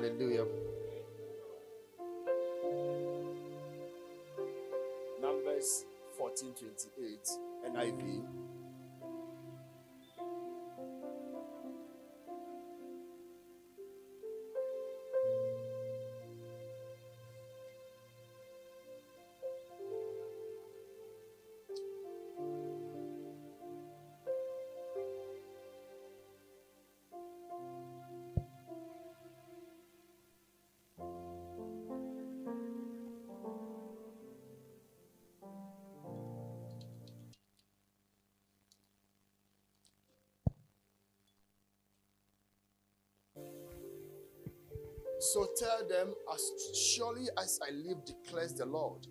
Hallelujah. So tell them, as surely as I live, declares the Lord,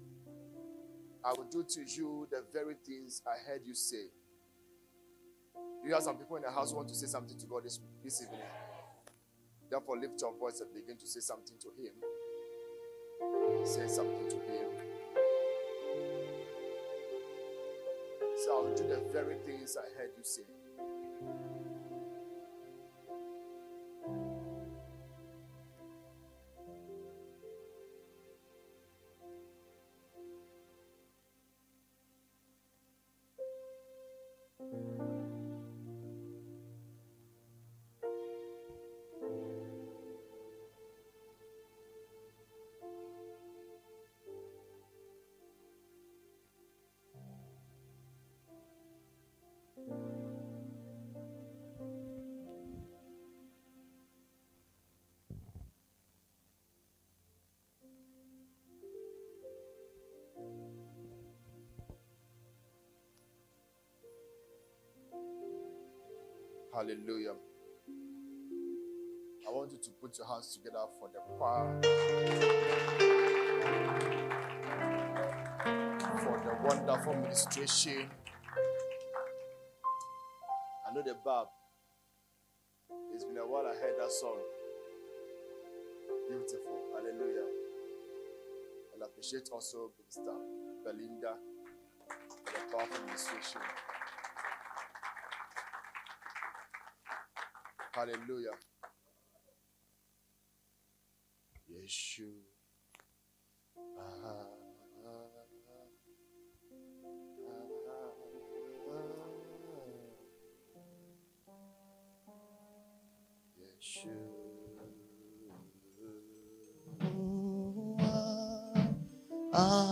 I will do to you the very things I heard you say. You have some people in the house who want to say something to God this, this evening? Therefore, lift your voice and begin to say something to Him. Say something to Him. So I will do the very things I heard you say. Hallelujah. I want you to put your hands together for the choir. For the wonderful ministration. I know the Bab. It's been a while I heard that song. Beautiful. Hallelujah. I appreciate also Minister Belinda for the powerful ministration. Hallelujah. Yeshua. Yeshua. Ah.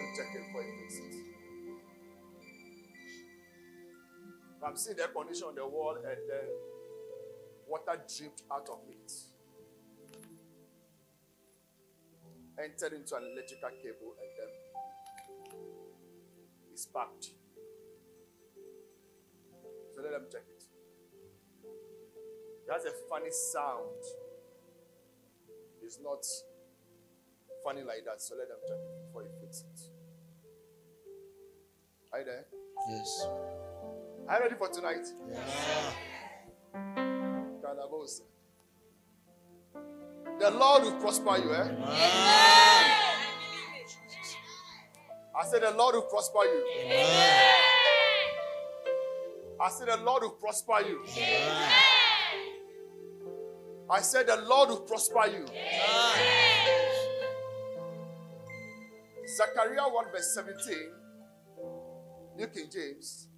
Them check it before you fix it. I'm seeing the condition on the wall and then water dripped out of it. Entered into an electrical cable and then sparked. So let them check it. That's a funny sound. It's not funny like that. So let them check it before you fix it. Are you there? Yes. Are you ready for tonight? Yeah. The Lord will prosper you, eh? I said, The Lord will prosper you. Amen. I said, The Lord will prosper you. Amen. I said, The Lord will prosper you. Amen. Zechariah 1, verse 17, New King James.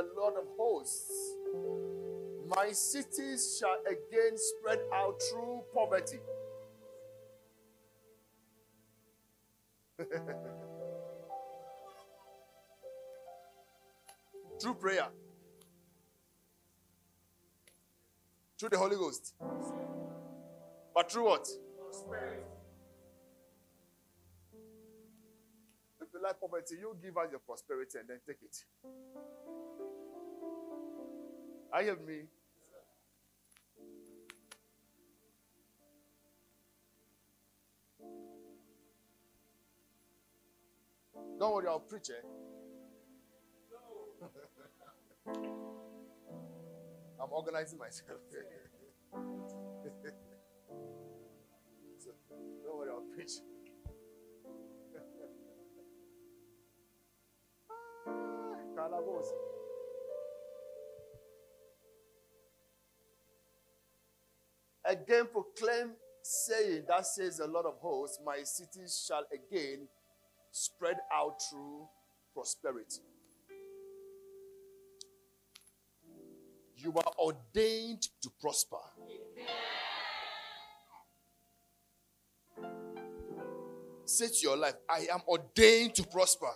The Lord of hosts, My cities shall again spread out through poverty. through prayer. Through the Holy Ghost. But through what? If you like poverty, you give us your prosperity and then take it. Are you me? Don't worry, I'll preach it. Eh? I'm organizing myself. so, don't worry, I'll preach. Ah, Calabos. Again proclaim, saying, That says a lot of hosts, my cities shall again spread out through prosperity. You are ordained to prosper. Say to your life, I am ordained to prosper.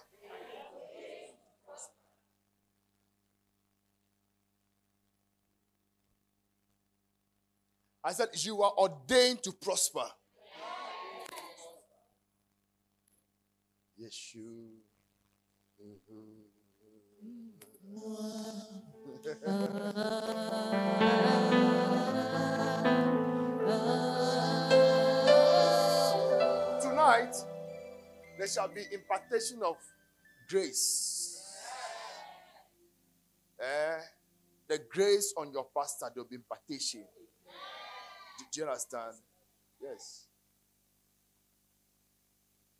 I said, You are ordained to prosper. Yes, you. Tonight, there shall be impartation of grace. Eh? The grace on your pastor, there will be impartation. Do, do you understand? Yes.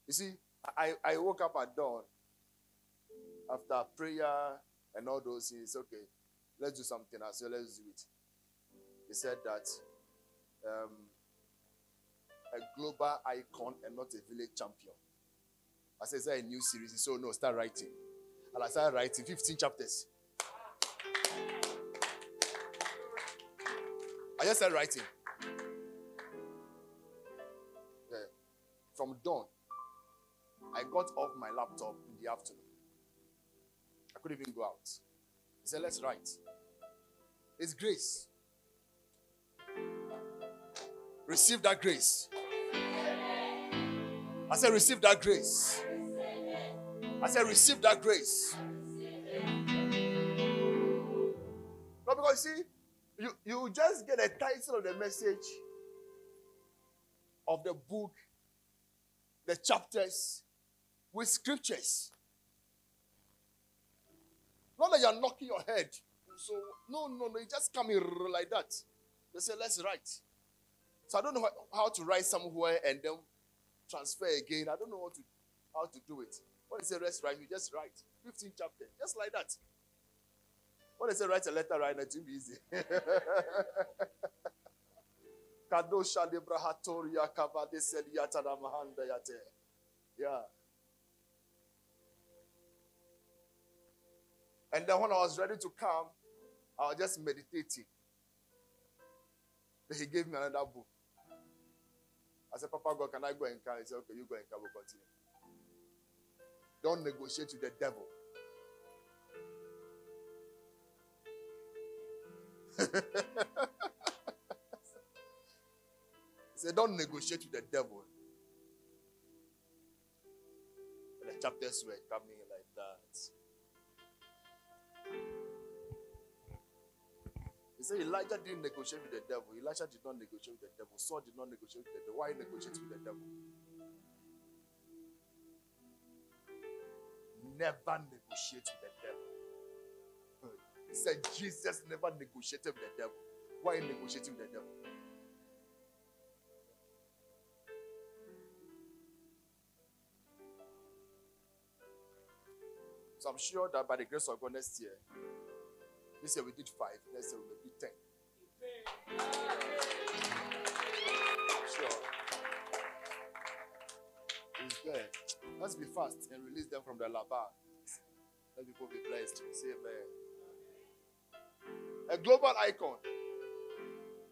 You see, I, I woke up at dawn after prayer and all those things. Okay, let's do something. I said, let's do it. He said that um, a global icon and not a village champion. I said, is that a new series? He said, no, start writing. And I started writing 15 chapters. I just started writing. From dawn, I got off my laptop in the afternoon. I couldn't even go out. He said, Let's write. It's grace. Receive that grace. I said, Receive that grace. I said, Receive that grace. No, because see, you, you just get a title of the message of the book, the chapters with scriptures. Not that you're knocking your head. So, no, no, no, you just come in like that. They say, let's write. So I don't know how to write somewhere and then transfer again. I don't know how to, how to do it. When they say let's write, you just write. 15 chapters, just like that. When they say write a letter right now, it's easy. Kadosha Librahatoria Mahanda Yate. Yeah. And then when I was ready to come, I was just meditating. Then he gave me another book. I said, Papa God, can I go and come? He said, Okay, you go and come, we'll continue. Don't negotiate with the devil. he said, Don't negotiate with the devil. And the chapters were coming like that. He said Elijah didn't negotiate with the devil. Elijah did not negotiate with the devil. Saul did not negotiate with the devil. Why negotiate with the devil? Never negotiate with the devil. He said Jesus never negotiated with the devil. Why negotiating with the devil? I'm sure that by the grace of God next year, this year we did five, next year we will do ten. Sure. It's there. Let's be fast and release them from the lava. Let people be blessed. Say amen. A global icon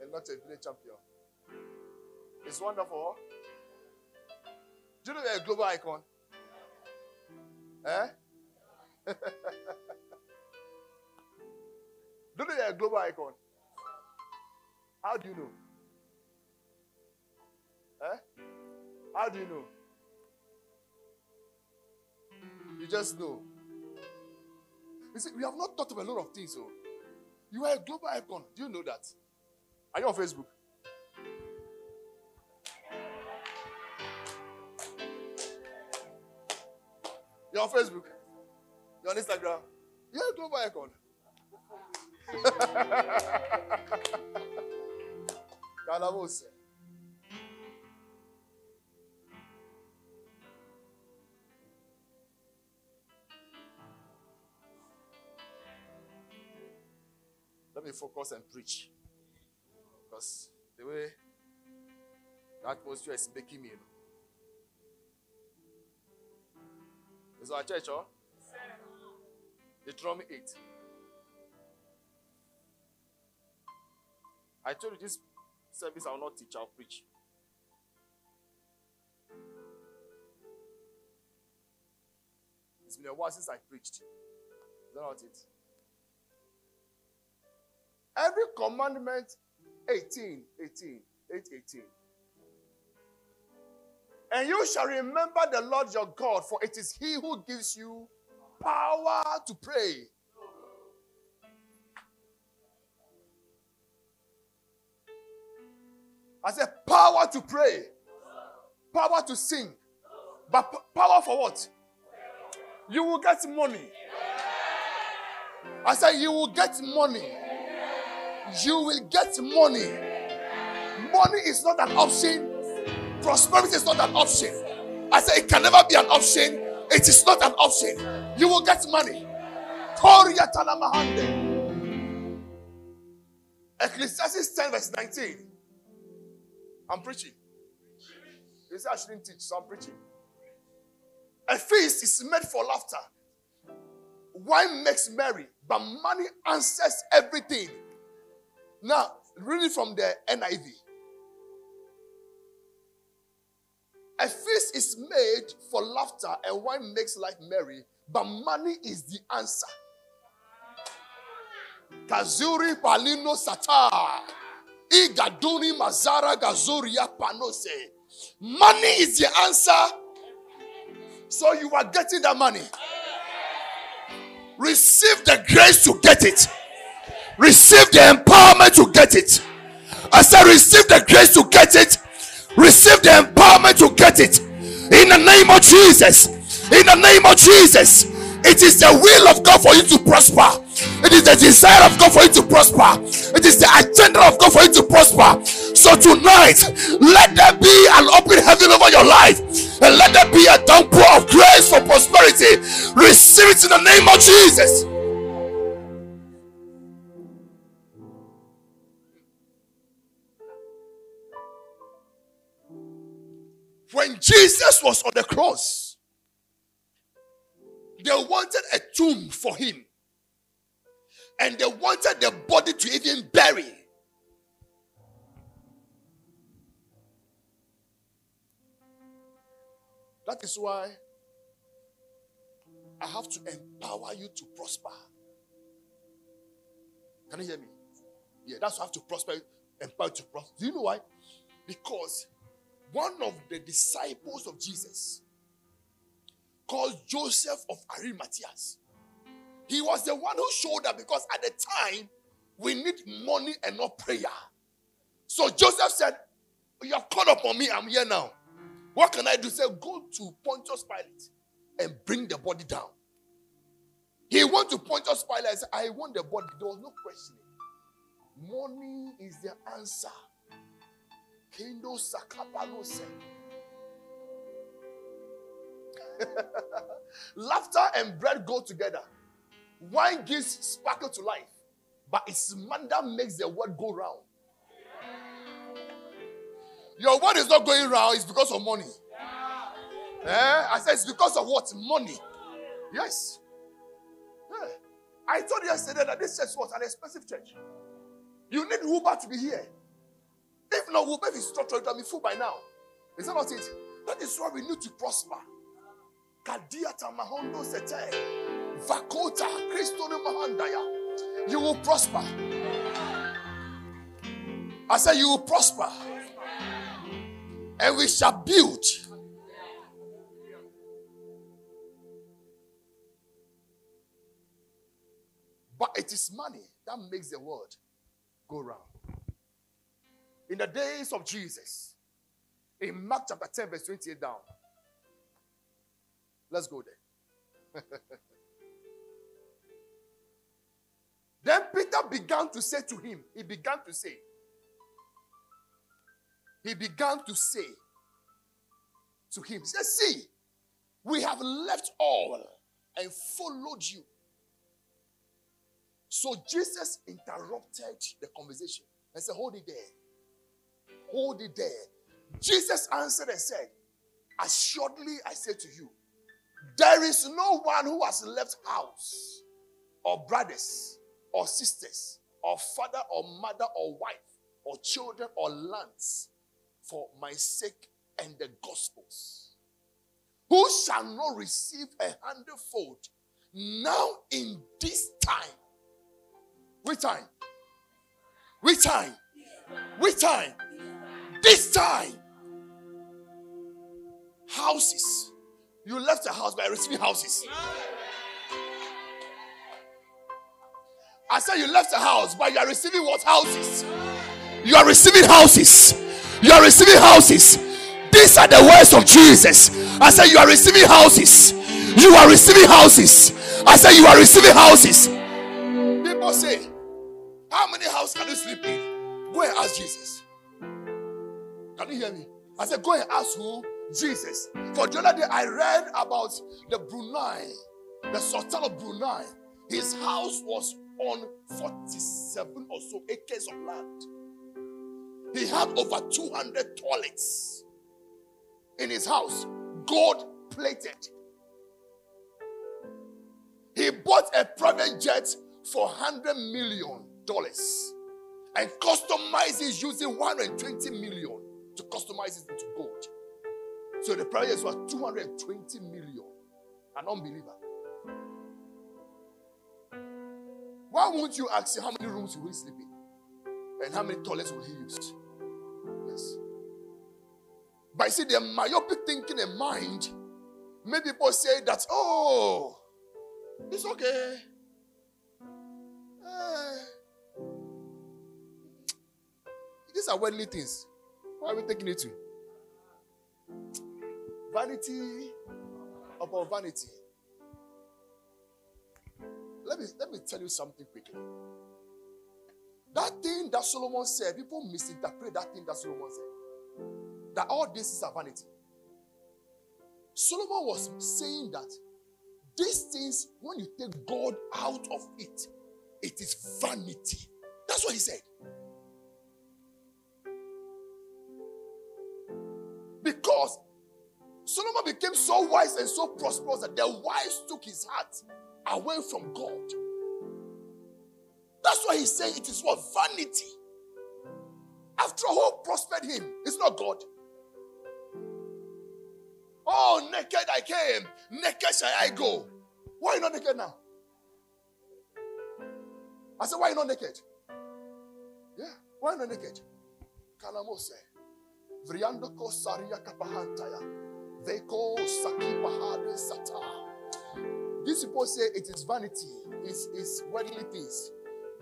and not a village champion. It's wonderful. Do you know you're a global icon? Eh? do you know you're a global icon? How do you know? Eh? How do you know? You just know. You see, we have not thought of a lot of things. So, you are a global icon. Do you know that? Are you on Facebook? You're on Facebook. You're on Instagram. A global icon. Calabose. Let me focus and preach. Because the way the atmosphere is making me. You know. Is our church, oh? Deuteronomy 8. I told you this service I will not teach, I'll preach. It's been a while since I preached. Is that not it? Every commandment, 18, 18, 8, 18. And you shall remember the Lord your God, for it is He who gives you power to pray. I said, power to pray, power to sing, but power for what? You will get money. I said, you will get money. You will get money. Money is not an option Prosperity is not an option. I said, it can never be an option. It is not an option. You will get money. Ecclesiastes 10, verse 19. I'm preaching. You say I shouldn't teach, so I'm preaching. A feast is made for laughter. Wine makes merry, but money answers everything. Now, reading from the NIV. A feast is made for laughter and wine makes life merry, but money is the answer. Kazuri palino sata. Igaduni mazara gazuria panose. Money is the answer. So you are getting the money. Receive the grace to get it. Receive the empowerment to get it. I said, receive the grace to get it receive the empowerment to get it in the name of Jesus. In the name of Jesus, it is the will of God for you to prosper. It is the desire of God for you to prosper. It is the agenda of God for you to prosper. So tonight, let there be an open heaven over your life, and let there be a downpour of grace for prosperity. Receive it in the name of Jesus. When Jesus was on the cross, they wanted a tomb for him. And they wanted the body to even bury. That is why I have to empower you to prosper. Can you hear me? Yeah, that's why I have to prosper, empower to prosper. Do you know why? Because one of the disciples of Jesus, called Joseph of Arimathea, he was the one who showed up because at the time we need money and not prayer. So Joseph said, You have called upon me, I'm here now. What can I do? Say, Go to Pontius Pilate and bring the body down. He went to Pontius Pilate and said, I want the body. There was no questioning. Money is the answer. Laughter and bread go together. Wine gives sparkle to life, but it's man that makes the word go round. Your word is not going round, it's because of money. Eh? I said it's because of what? Money. Yes. Yeah. I told you yesterday that this church was an expensive church. You need Uber to be here. If not, Uber is structured, you'll be full by now. Is that not it? That is why we need to prosper. Kadiata mahondo sete. Vakota mahandaya. You will prosper. I said you will prosper. And we shall build. But it is money that makes the world go round. In the days of Jesus, in Mark chapter 10, verse 28 down. Let's go there. then Peter began to say to him, he began to say, he began to say to him, said, See, we have left all and followed you. So Jesus interrupted the conversation and said, Hold it there. Hold it there. Jesus answered and said, Assuredly, I say to you, there is no one who has left house or brothers or sisters or father or mother or wife or children or lands for my sake and the gospels. Who shall not receive a hundredfold now in this time? Which time? Which time? Which time? This time. Houses. You left the house by receiving houses. I said you left the house, but you are receiving what houses? You are receiving houses. You are receiving houses. These are the words of Jesus. I said you are receiving houses. You are receiving houses. I said you are receiving houses. People say, How many houses can you sleep in? Go and ask Jesus. Can you hear me? I said, Go and ask who? Jesus. For the other day, I read about the Brunei, the Sultan of Brunei. His house was on 47 or so acres of land. He had over 200 toilets in his house, gold plated. He bought a private jet for 100 million dollars and customized it using 120 million to customize it into gold. So the jet was 220 million. An unbeliever. Why won't you ask him how many rooms will he sleep in? And how many toilets will he use? Yes. But you see, the myopic thinking in mind, many people say that, oh, it's okay. Eh. these are worldly things. Why are we taking it to? Vanity upon vanity. Let me let me tell you something quickly. That thing that Solomon said, people misinterpret that thing that Solomon said. That all this is a vanity. Solomon was saying that these things, when you take God out of it, it is vanity. That's what he said. Because Solomon became so wise and so prosperous that the wise took his heart away from God. That's why he's saying it is what vanity. After all, who prospered him? It's not God. Oh, naked I came, naked shall I go. Why are you not naked now? I said, Why are you not naked? Yeah, why are you not naked? Kalamose. Vriando ko saria kapahantaya. Veko sakipahade sata. These people say it is vanity, it's, it's worldly things.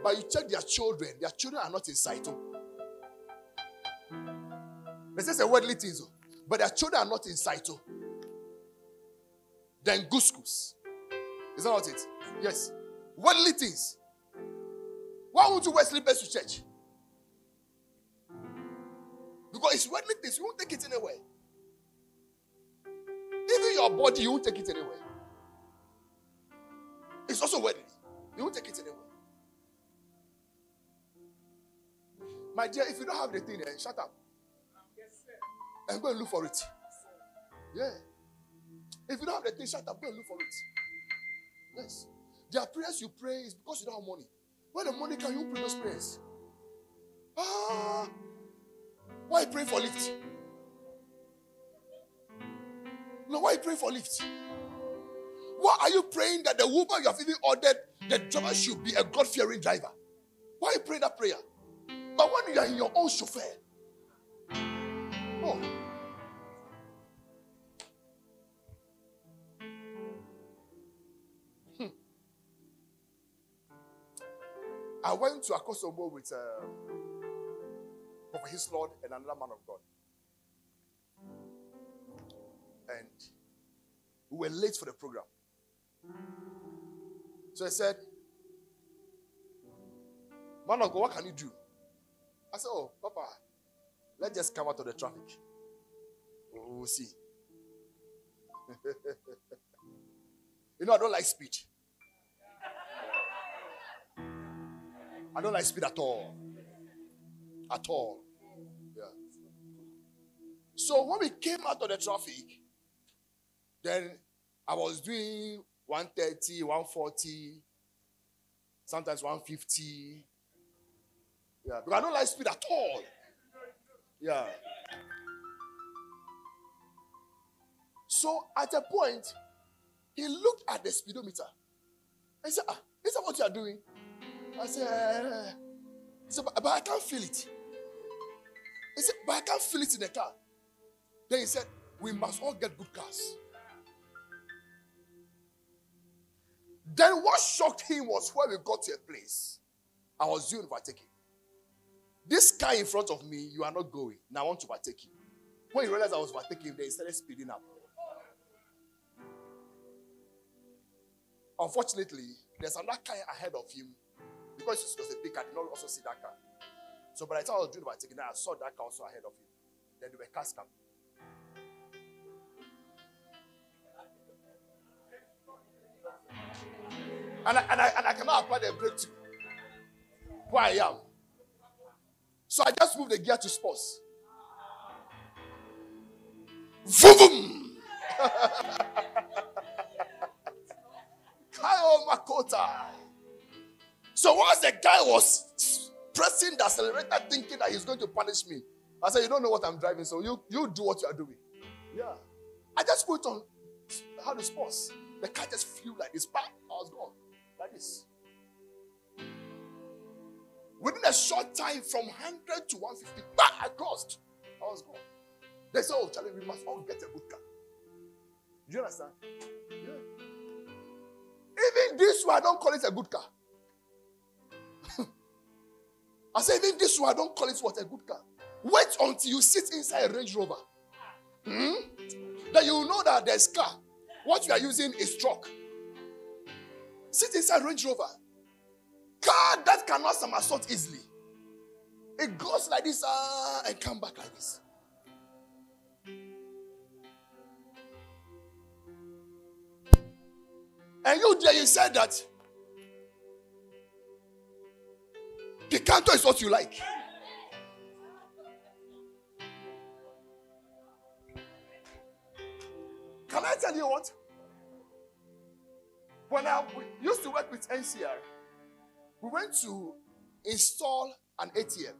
But you check their children, their children are not in Saito. Oh. They say worldly things, oh. but their children are not in Saito. Oh. Then Guskus. Is that not it? Yes. Worldly things. Why won't you wear slippers to church? Because it's worldly things. You won't take it anywhere. Even your body, you won't take it anywhere. It's also worldly. You won't take it anywhere. My dear, if you don't have the thing, then shut up. And go and look for it. Yeah. If you don't have the thing, shut up. Go and look for it. Yes. There are prayers you pray is because you don't have money. When the money can you pray those prayers? Ah, why pray for lift? No, why pray for lift? Why are you praying that the woman you have even ordered, the driver should be a God fearing driver? Why you pray that prayer? But when you are in your own chauffeur, oh. Hmm. I went to Akosombo with uh, Prophet His Lord and another man of God. And we were late for the program. So I said, Man of God, what can you do? I said, Oh, Papa, let's just come out of the traffic. We'll see. you know, I don't like speed. I don't like speed at all. At all. Yeah. So when we came out of the traffic, then I was doing 130, 140, sometimes 150. Yeah, because I don't like speed at all. Yeah. So at a point, he looked at the speedometer. I said, ah, is that what you are doing? I said, uh, he said but, but I can't feel it. He said, but I can't feel it in the car. Then he said, we must all get good cars. Then what shocked him was when we got to a place. I was to partake. This car in front of me, you are not going. Now I want to partake. When he realized I was overtaking, then he started speeding up. Unfortunately, there's another car ahead of him because it was a big car. I did not also see that car. So by the time I was doing the overtaking, I saw that also ahead of him. Then there were cars coming. And I, and I, and I cannot apply the brake to where I am. So I just moved the gear to sports. Vroom! Kyle Makota. So once the guy was pressing the accelerator, thinking that he's going to punish me, I said, You don't know what I'm driving, so you, you do what you are doing. Yeah. I just put on how the sports. The car just flew like this. Bam, I was gone. Like this. Within a short time, from 100 to 150, bah, I crossed. I was gone. They said, Oh, Charlie, we must all get a good car. Do you understand? Yeah. Even this one, I don't call it a good car. I say, even this one, I don't call it what a good car. Wait until you sit inside a Range Rover. Hmm? Then you know that there's car. What you are using is truck. Sit inside Range Rover. Car that cannot somersault easily. It goes like this uh, and come back like this. And you there, you said that Picanto is what you like. Can I tell you what? When I used to work with NCR, we went to install an ATM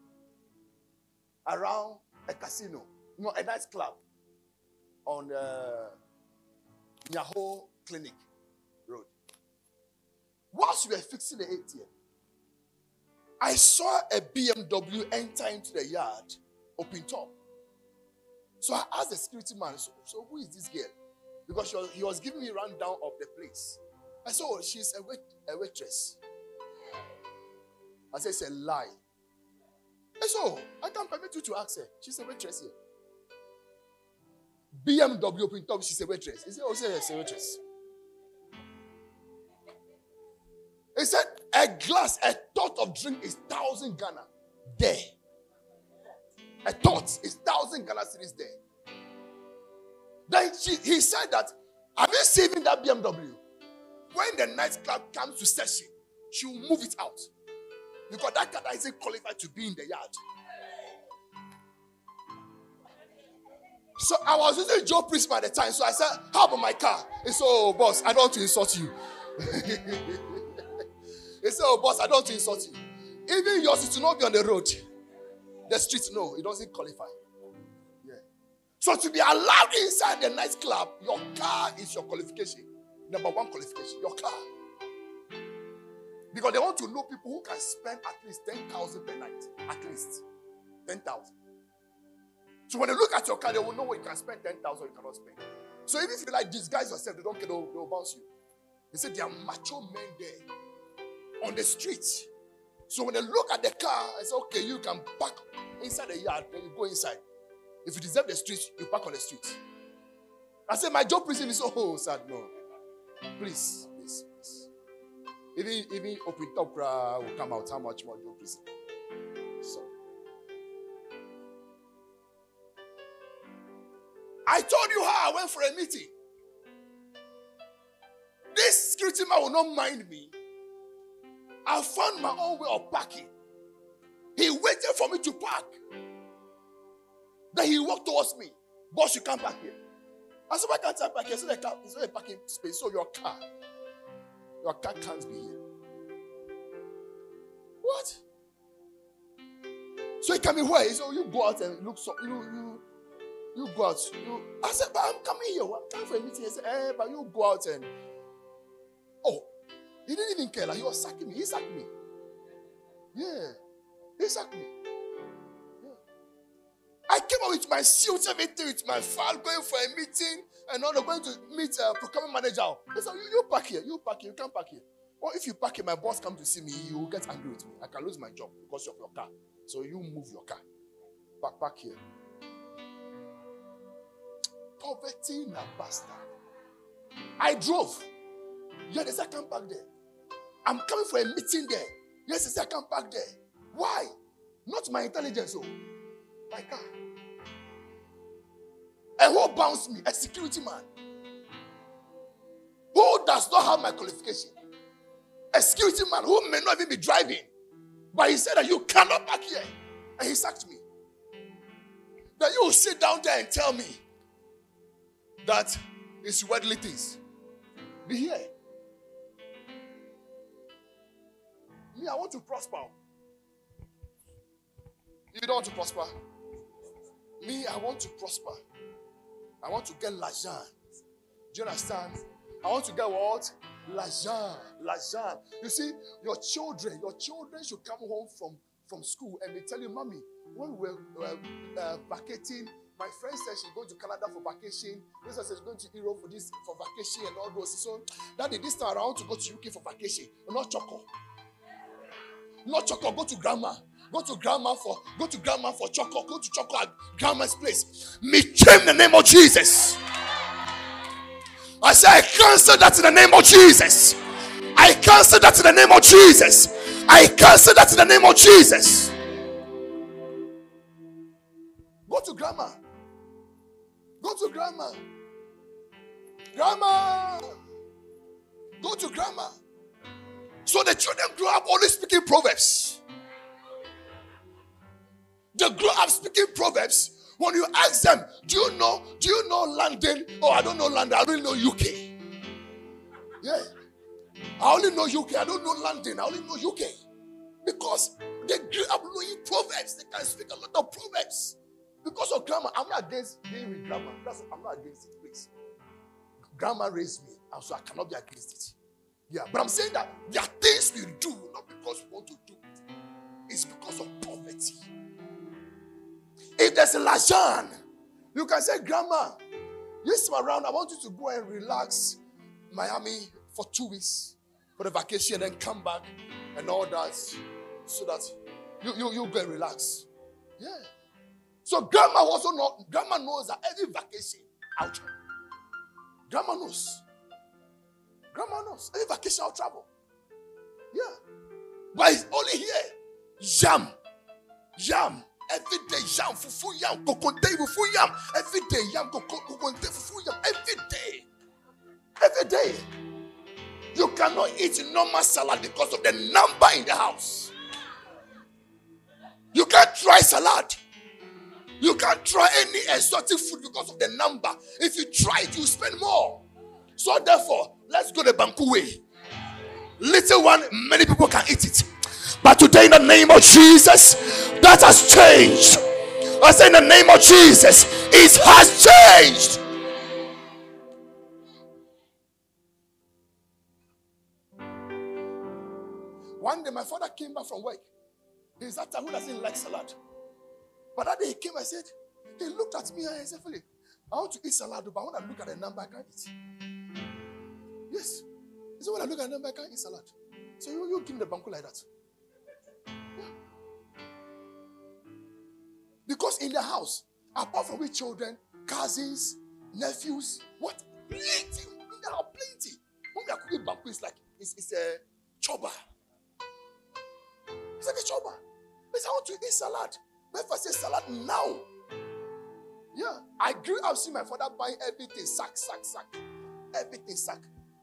around a casino, no, a night club on uh, Nyaho Clinic Road. Whilst we were fixing the ATM, I saw a BMW enter into the yard, open top. So I asked the security man, so, so who is this girl? Because was, he was giving me rundown of the place. I said, oh, she's a, wait, a waitress. I said, it's a lie. I said, oh, I can't permit you to ask her. She's a waitress here. BMW open top, she's a waitress. He said, oh, she's a waitress. He said, a glass, a tot of drink is thousand Ghana. There. A tot is thousand Ghana cedis there. Then she, he said that, have you seen that BMW? When the nightclub comes to session, she will move it out. Because that car isn't qualified to be in the yard. So I was using Joe Prisma at the time. So I said, How about my car? He said, Oh, boss, I don't want to insult you. He said, Oh, boss, I don't to insult you. Even yours is to not be on the road. The street, no, it doesn't qualify. Yeah. So to be allowed inside the nightclub, your car is your qualification. Number one qualification, your car. Because they want to know people who can spend at least 10,000 per night. At least 10,000. So when they look at your car, they will know what you can spend 10,000 you cannot spend. So even if you like disguise yourself, they don't care, they'll, they'll bounce you. They said there are mature men there on the street. So when they look at the car, I say, okay, you can park inside the yard, then you go inside. If you deserve the street, you park on the street. I said, my job prison is oh sad. No. Please, please, please. Even even open top uh, will come out. How much more job prison? So I told you how I went for a meeting. This security man will not mind me. I found my own way of parking. He waited for me to park. Then he walked towards me. Boss, you can't park here. I said, why can't I park here? He said, it's not a parking space. So your car, your car can't be here. What? So he can be where? He said, oh, you go out and look so you you you go out. You I said, but I'm coming here. I'm coming for a meeting. He said, eh, but you go out and oh, he didn't even care. Like he was sacking me. He sacked me. Yeah. He sacked me. I came out with my suit, everything, with my file, going for a meeting, and they're going to meet a procurement manager. They said, you, you park here, you park here, you can't park here. Or if you park here, my boss come to see me, he will get angry with me. I can lose my job because of your car. So you move your car. Park, back here. Poverty na bastard. I drove. Yeah, they said I can't there. I'm coming for a meeting there. Yes, said I can't park there. Why? Not my intelligence, oh. My car. And who bounced me? A security man. Who does not have my qualification? A security man who may not even be driving. But he said that you cannot park here. And he sacked me. Then you will sit down there and tell me that it's worldly things. Be here. Me, I want to prosper. You don't want to prosper. Me, I want to prosper. I want to get l'argent. Do you understand? I want to get what? L'argent. L'argent. You see, your children, your children should come home from, from school and they tell you, Mommy, when we were uh, vacating, my friend said she's going to Canada for vacation. This one says she's going to Europe for this for vacation and all those. So, Daddy, this time I want to go to UK for vacation. Not choco. Not choco. Go to grandma. Go to grandma for go to grandma for chocolate. Go to chocolate at grandma's place. Me change the name of Jesus. I say I cancel that in the name of Jesus. I cancel that in the name of Jesus. I cancel that in the name of Jesus. Go to grandma. Go to grandma. Grandma. Go to grandma. So the children grow up only speaking proverbs. They grow up speaking proverbs. When you ask them, do you know, do you know London? Oh, I don't know London, I only know UK. Yeah. I only know UK, I don't know London, I only know UK. Because they grew up knowing proverbs. They can speak a lot of proverbs. Because of grammar. I'm not against being with grammar. That's I'm not against it, please. Grammar raised me, so I cannot be against it. Yeah, but I'm saying that there are things we do not because we want to do it. It's because of poverty. If there's a Lajan, you can say, Grandma, this time around, I want you to go and relax Miami for two weeks for the vacation and then come back and all that so that you, you, you go and relax. Yeah. So grandma also know, grandma knows that every vacation out. Grandma knows. Grandma knows. Every vacation I'll travel. Yeah. But it's only here. Jam. Jam. Every day, yam, fufu yam, kokonte fufu yam. Every day, yam, kokonte fufu yam. Every day. Every day. You cannot eat normal salad because of the number in the house. You can't try salad. You can't try any exotic food because of the number. If you try it, you spend more. So therefore, let's go the Banku way. Little one, many people can eat it. But today, in the name of Jesus, that has changed. I say, in the name of Jesus, it has changed. One day, my father came back from work. He's that who doesn't like salad. But that day he came and said, he looked at me and I said, Philip, I want to eat salad, but when I look at the number, I can't eat. Yes. He said, when I look at them, I can't eat salad. So you, you give the banku like that. Yeah. Because in the house, apart from we children, cousins, nephews, what? Plenty. There are plenty. When we are cooking banku, it's like, it's, it's a choba. It's like a choba. But I want to eat salad. But if I say salad now, yeah, I grew up seeing my father buying everything sack, sack, sack, everything sack,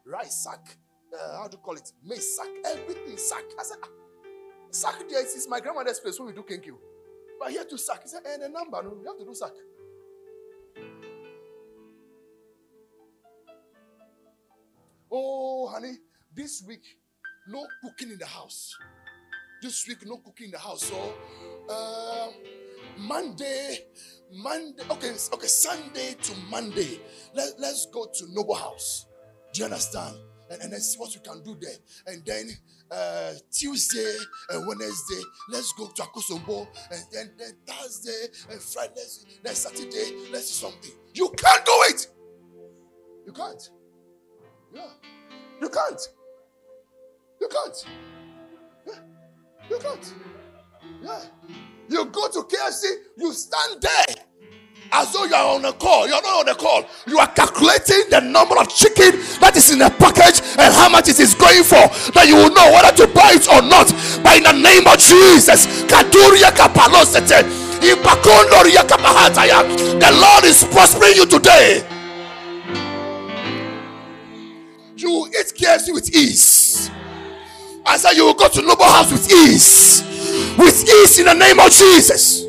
rice sack, uh, how do you call it, maize sack, everything sack. I said, ah, sack there is my grandmother's place when we do kenkyu. But here to sack, he said, and eh, a number, no, you have to do sack. Oh, honey, this week, no cooking in the house. This week, no cooking in the house. So, uh, Monday, Monday, okay, okay, Sunday to Monday. Let, let's go to Noble House. Do you understand? And, and then see what we can do there. And then uh, Tuesday and Wednesday, let's go to Akosombo. And then, then Thursday and Friday, then Saturday, let's do something. You can't do it. You can't. Yeah. You can't. You can't. Yeah. You can't. Yeah. You go to KFC, you stand there as though you are on a call. You're not on a call. You are calculating the number of chicken that is in a package and how much it is going for. That you will know whether to buy it or not. In the name of Jesus, the Lord is prospering you today. You will eat KFC with ease. I said you will go to noble house with ease. With ease in the name of Jesus.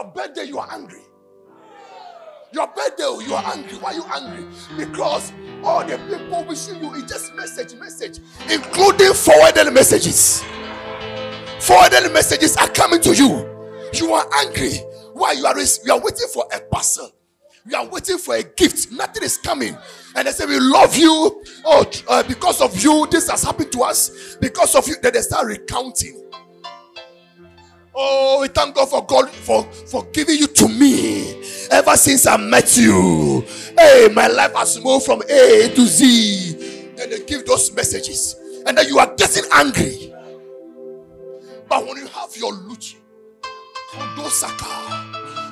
Your birthday, you are angry. Your birthday, you are angry. Why are you angry? Because all the people wishing you, it's just message, message, including forwarded messages. Forwarded messages are coming to you. You are angry. Why you are you are waiting for a parcel. You are waiting for a gift. Nothing is coming. And they say, We love you. Oh, uh, because of you, this has happened to us. Because of you, then they start recounting. Oh, we thank God for God for, for giving you to me ever since I met you. Hey, my life has moved from A to Z. Then they give those messages, and then you are getting angry. But when you have your Luchi,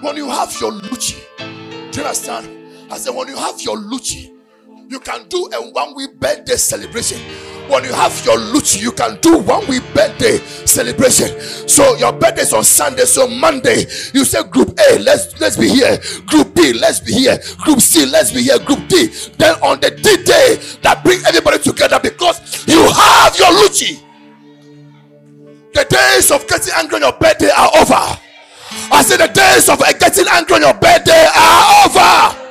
when you have your Luchi, do you understand? I said, when you have your Luchi, you can do a one week birthday celebration. When you have your Luchi, you can do one week birthday celebration. So your birthday is on Sunday, so Monday you say Group A, let's let's be here. Group B, let's be here. Group C, let's be here. Group D. Then on the D day that bring everybody together because you have your Luchi. The days of getting angry on your birthday are over. I said the days of getting angry on your birthday are over.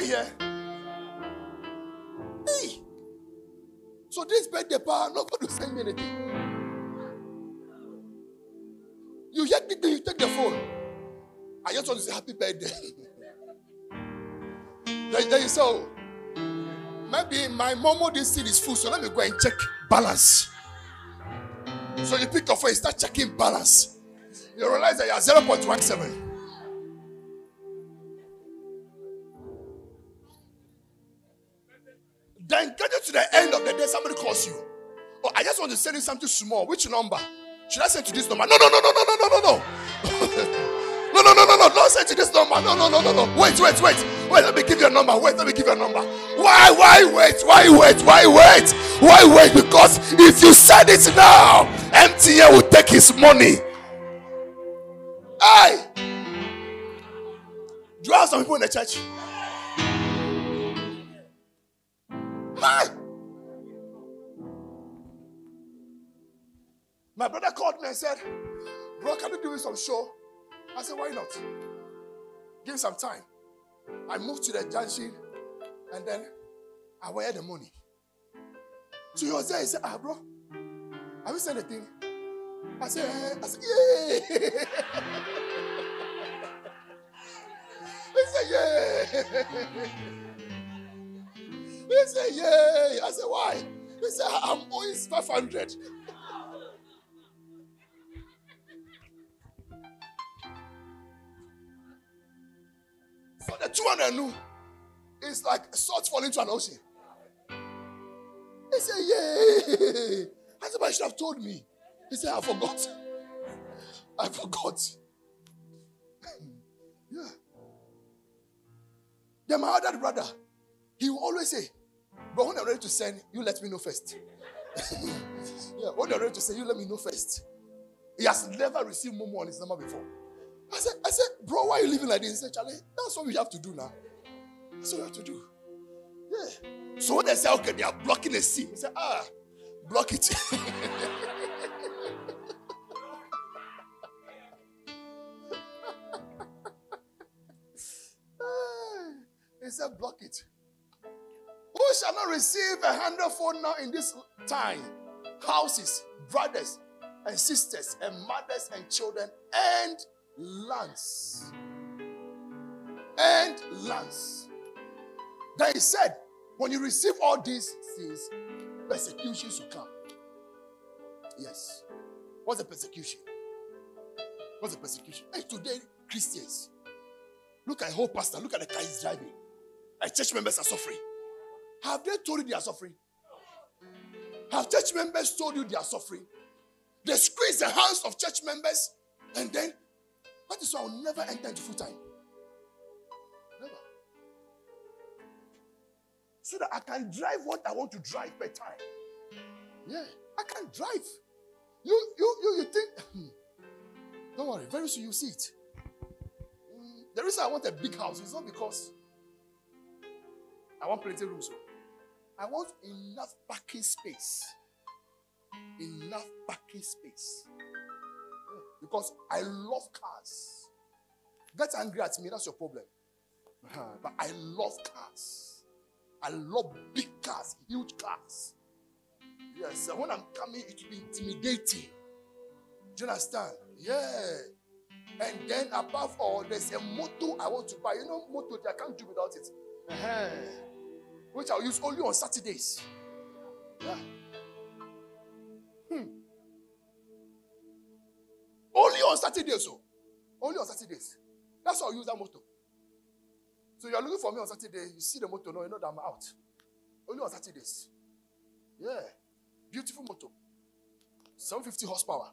Are here? Hey. So this birthday power not going to send me anything. You yet me, you take the phone. I just want to say happy birthday. then, then you say, oh, maybe my momo this seed is full, so let me go and check balance. So you pick your phone, you start checking balance. You realize that you are 0.17. Then get it to the end of the day, somebody calls you. Oh, I just want to send you something small. Which number? Should I send to this number? No, no, no, no, no, no, no, no, no. no, no, no, no, no. Don't send to this number. No, no, no, no, no. Wait, wait, wait. Wait, let me give you a number. Wait, let me give you a number. Why, why wait? Why wait? Why wait? Why wait? Because if you send it now, MTN will take his money. Aye. Do you have some people in the church? My brother called me and said, Bro, can you do me some show? I said, Why not? Give me some time. I moved to the junction and then I wired the money. So he was there. He said, Ah, bro, have you said anything? I said, eh. I said, Yeah. he said, Yeah. he said, Yeah. I said, Why? He said, I'm owing 500. So the 200 new is like salt falling into an ocean. He said, Yay! I said, but should have told me. He said, I forgot. I forgot. yeah. Then my other brother, he will always say, but when I'm ready to send, you let me know first. yeah, when you're ready to send, you let me know first. He has never received more on his number before. I said, I said, bro, why are you living like this? He said, Charlie, that's what we have to do now. That's what we have to do. Yeah. So when they say, okay, they are blocking the SIM, he said, ah, block it. he said, block it. Shall not receive a hundredfold now in this time? Houses, brothers, and sisters, and mothers, and children, and lands. And lands. Then he said, when you receive all these things, persecutions will come. Yes. What's the persecution? What's the persecution? Hey, today, Christians, look at a whole pastor, look at the car he's driving. And church members are suffering. Have they told you they are suffering? Have church members told you they are suffering? They squeeze the hands of church members, and then that is why I will never enter into full time. Never. So that I can drive what I want to drive per time. Yeah, I can drive. You, you, you, you think? Don't worry. Very soon you see it. Mm, the reason I want a big house is not because I want plenty of rooms. So. I want enough parking space. Enough parking space. Because I love cars. Get angry at me, that's your problem. Uh-huh. But I love cars. I love big cars, huge cars. Yes, when I'm coming, it will be intimidating. Do you understand? Yeah. And then above all, there's a motor I want to buy. You know, motor, I can't do without it. Uh-huh which I'll use only on Saturdays. Yeah. Hmm. Only on Saturdays, so. Only on Saturdays. That's how I use that motor. So you're looking for me on Saturday, you see the motor, no, you know that I'm out. Only on Saturdays. Yeah. Beautiful motor. 750 horsepower.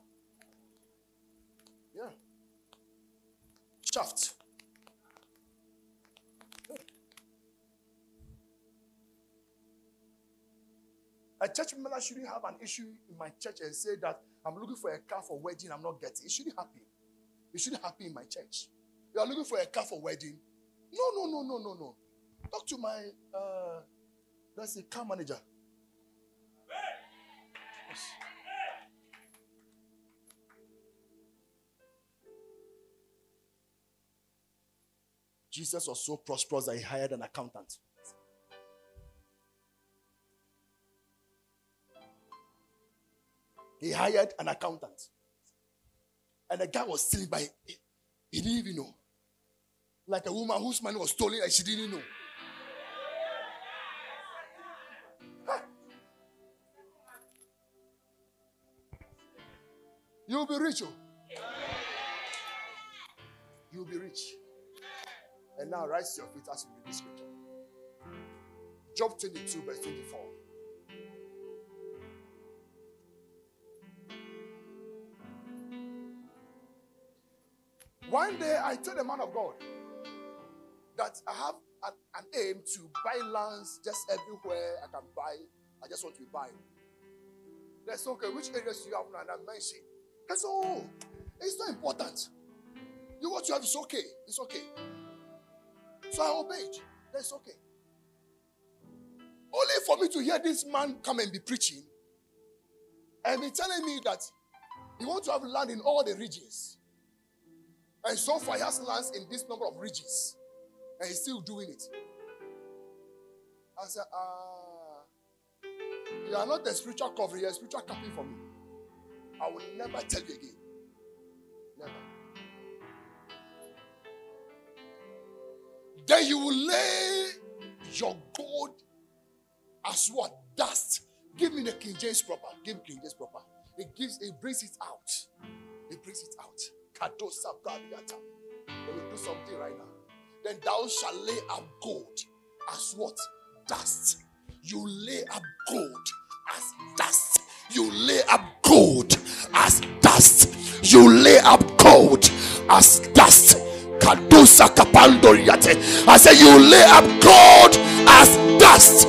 Yeah. Shaft. A church member shouldn't have an issue in my church and say that I'm looking for a car for wedding, I'm not getting. It shouldn't happen. It shouldn't happen in my church. You are looking for a car for wedding. No, no, no, no, no, no. Talk to my uh let's say car manager. Yes. Jesus was so prosperous that he hired an accountant. He hired an accountant. And the guy was stealing by he didn't even know. Like a woman whose money was stolen and she didn't know. Huh? You'll be rich. Oh. You'll be rich. And now rise to your feet as we read this scripture. Job 22, verse 24. One day I told the man of God that I have an, an, aim to buy lands just everywhere I can buy. I just want to buy. Said, okay, which areas do you have now? And I mentioned. I said, oh, it's not important. You what you have is okay. It's okay. So I obeyed. That's okay. Only for me to hear this man come and be preaching and be telling me that He wants to have land in all the regions. And so far, he has lands in this number of regions. And he's still doing it. I said, ah, you are not a spiritual cover, you're a spiritual copy for me. I will never tell you again. Never. Then you will lay your gold as what? Dust. Give me the King James proper. Give King James proper. It gives, it brings it out. It brings it out. Kadosa Let will do something right now. Then thou shalt lay up gold as what? Dust. You lay up gold as dust. You lay up gold as dust. You lay up gold as dust. Kadusa kapandoriate. I say you lay up gold as dust.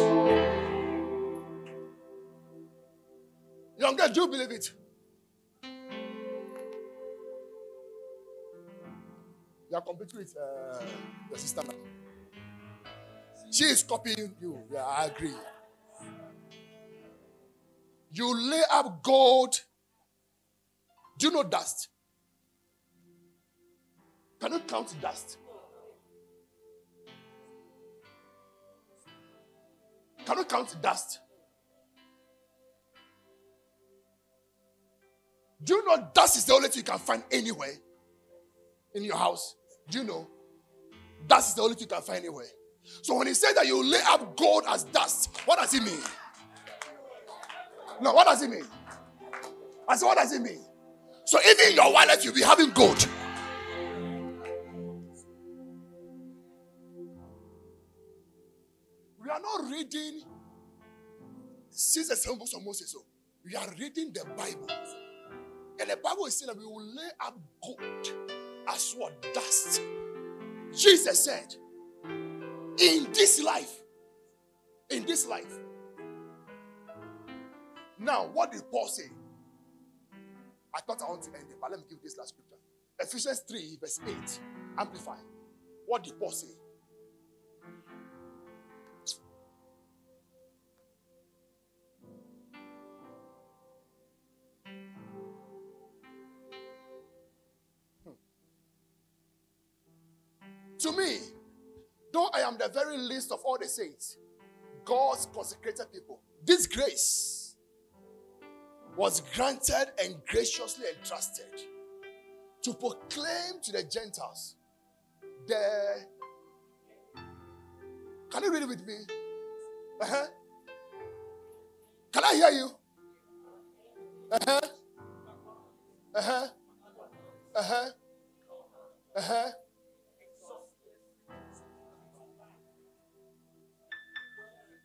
Young girl, do you believe it? You are competing with uh, your sister. She is copying you. Yeah, I agree. You lay up gold. Do you know dust? Can you count dust? Can you count dust? Do you know dust is the only thing you can find anywhere in your house? Do you know? Dust is the only thing you can find anywhere. So when he said that you lay up gold as dust, what does it mean? No, what does it mean? I said, what does it mean? So even in your wallet, you'll be having gold. We are not reading since the seven books of Moses. So we are reading the Bible. And the Bible is saying that we will lay up gold as what dust. Jesus said, in this life, in this life. Now, what did Paul say? I thought I want to end it, but let me give this last scripture. Ephesians 3, verse 8. Amplify. What did Paul say? To me, though I am the very least of all the saints, God's consecrated people, this grace was granted and graciously entrusted to proclaim to the Gentiles the. Can you read it with me? Uh-huh. Can I hear you? Uh-huh. Uh-huh. Uh-huh. Uh-huh.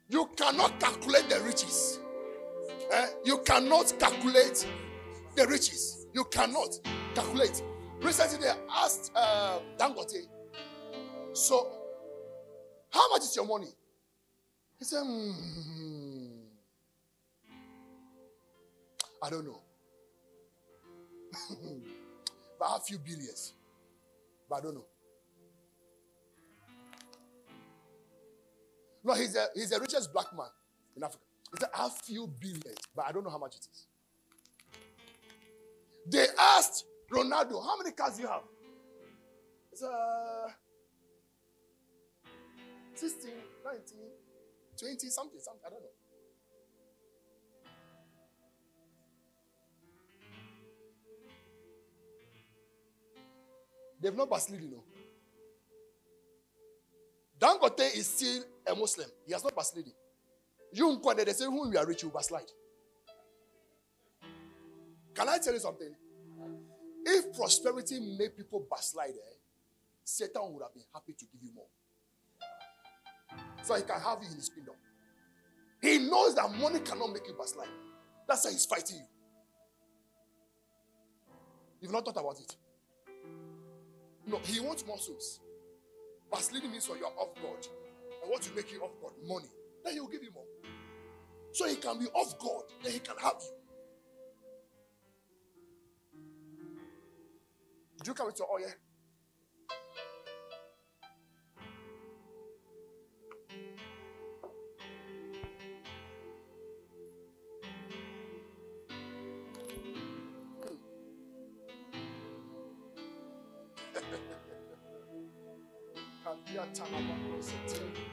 You cannot calculate the riches. Eh? You cannot calculate the riches. You cannot calculate. Recently, they asked uh, Dangote, so how much is your money? He said, hmm, I don't know. but a few billions. But I don't know. No, he's, a, he's the richest black man in Africa. He said, I few billions, but I don't know how much it is. They asked Ronaldo, how many cars do you have? It's uh, 16, 19, 20, something, something, I don't know. They've not backslid, you know. Dangote is still a Muslim. He has not backslided. You they say, when we are rich, you backslide. Can I tell you something? If prosperity made people backslide, eh, Satan would have been happy to give you more. So he can have you in his kingdom. He knows that money cannot make you backslide. That's why he's fighting you. You've not thought about it. No, he wants more souls. Backsliding means you're off God. And what will make you off God? Money. Then he will give you more. So he can be off God. Then he can have you. Did you come with your oil? Kadia Talabando Sete.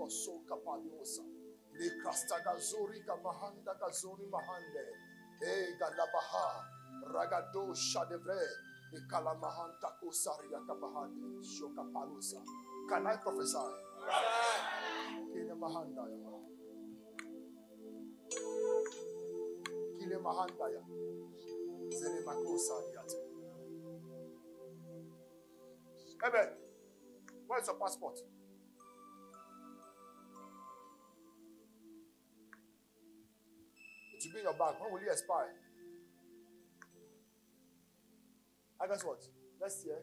alibo so kapaliosa. Ni krasta gazuri kamahanda gazuri mahande. E galabaha. Ragado shadevre. Ni kalamahanta kusaria kabahande. Shoka palusa. Can I prophesy? Kile mahanda ya. Kile mahanda ya. Zele makosa yate. Amen. Where's your passport? Should be in your bag. When will it expire? I guess what? Next year.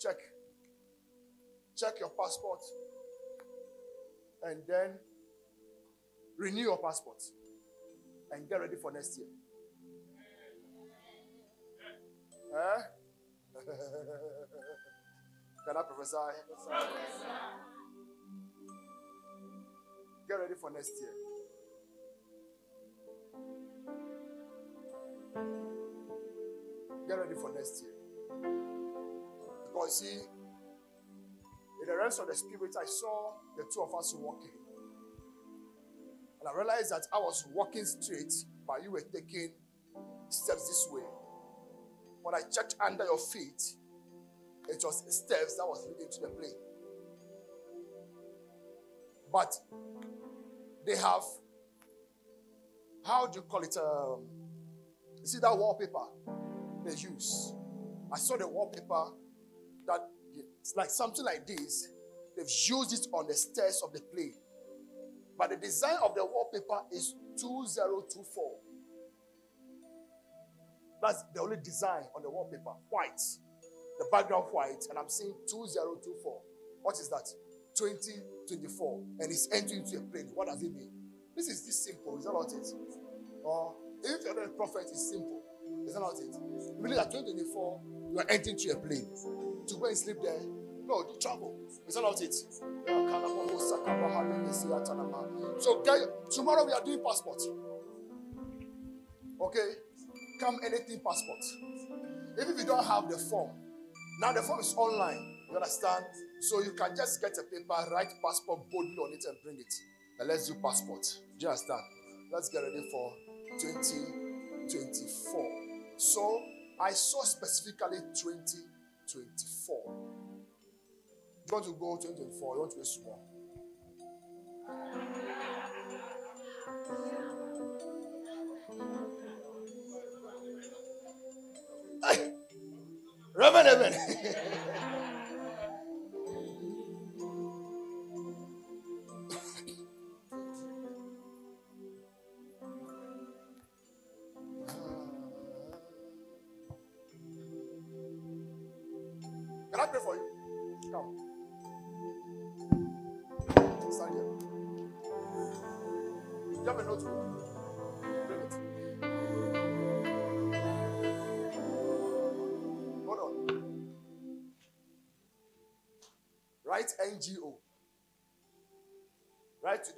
Check. Check your passport. And then renew your passport. And get ready for next year. Eh? Can I prophesy? Get ready for next year. Get ready for next year. Because see, in the rest of the spirit, I saw the two of us walking. And I realized that I was walking straight, but you were taking steps this way. When I checked under your feet, it was steps that was leading to the plane. But they have, how do you call it? Um, you see that wallpaper they use? I saw the wallpaper that it's like something like this. They've used it on the stairs of the plane. But the design of the wallpaper is 2024. That's the only design on the wallpaper. White. The background white. And I'm seeing 2024 What is that? 2024. And it's entering into a plane. What does it mean? This is this simple. Is that not it? Or if you're a prophet, it's simple. Is that not it? Meaning that 2024, you are entering into a plane. To go and sleep there. No, to travel. Is that not it? So guys, tomorrow we are doing passport. Okay? Come anything passport. Even if you don't have the form, now the form is online. You understand? So you can just get a paper, write passport boldly on it, and bring it. And let's do passport. You understand? Let's get ready for 2024. So I saw specifically 2024. You want to go 2024, you want to go small. Reverend, Reverend.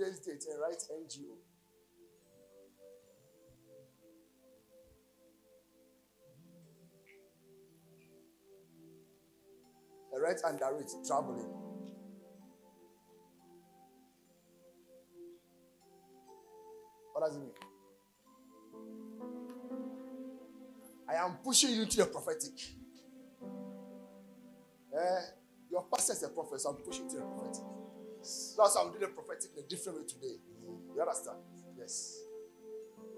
Write today's date and write NGO. And write under it, traveling. What does it mean? I am pushing you to the prophetic. Eh, your pastor is a prophet, so I'm pushing to the prophetic. That's why I'm doing the prophetic in a different way today. You understand? Yes.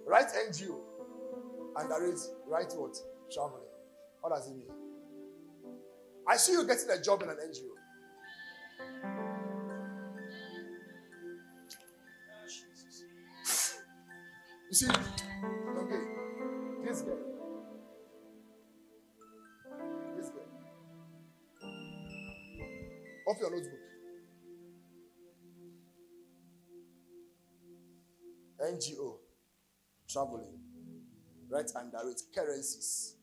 Write NGO. Under it, right what? Traveling. What does it mean? I see you getting a job in an NGO. You see, okay, this guy, traveling, right under it, currencies.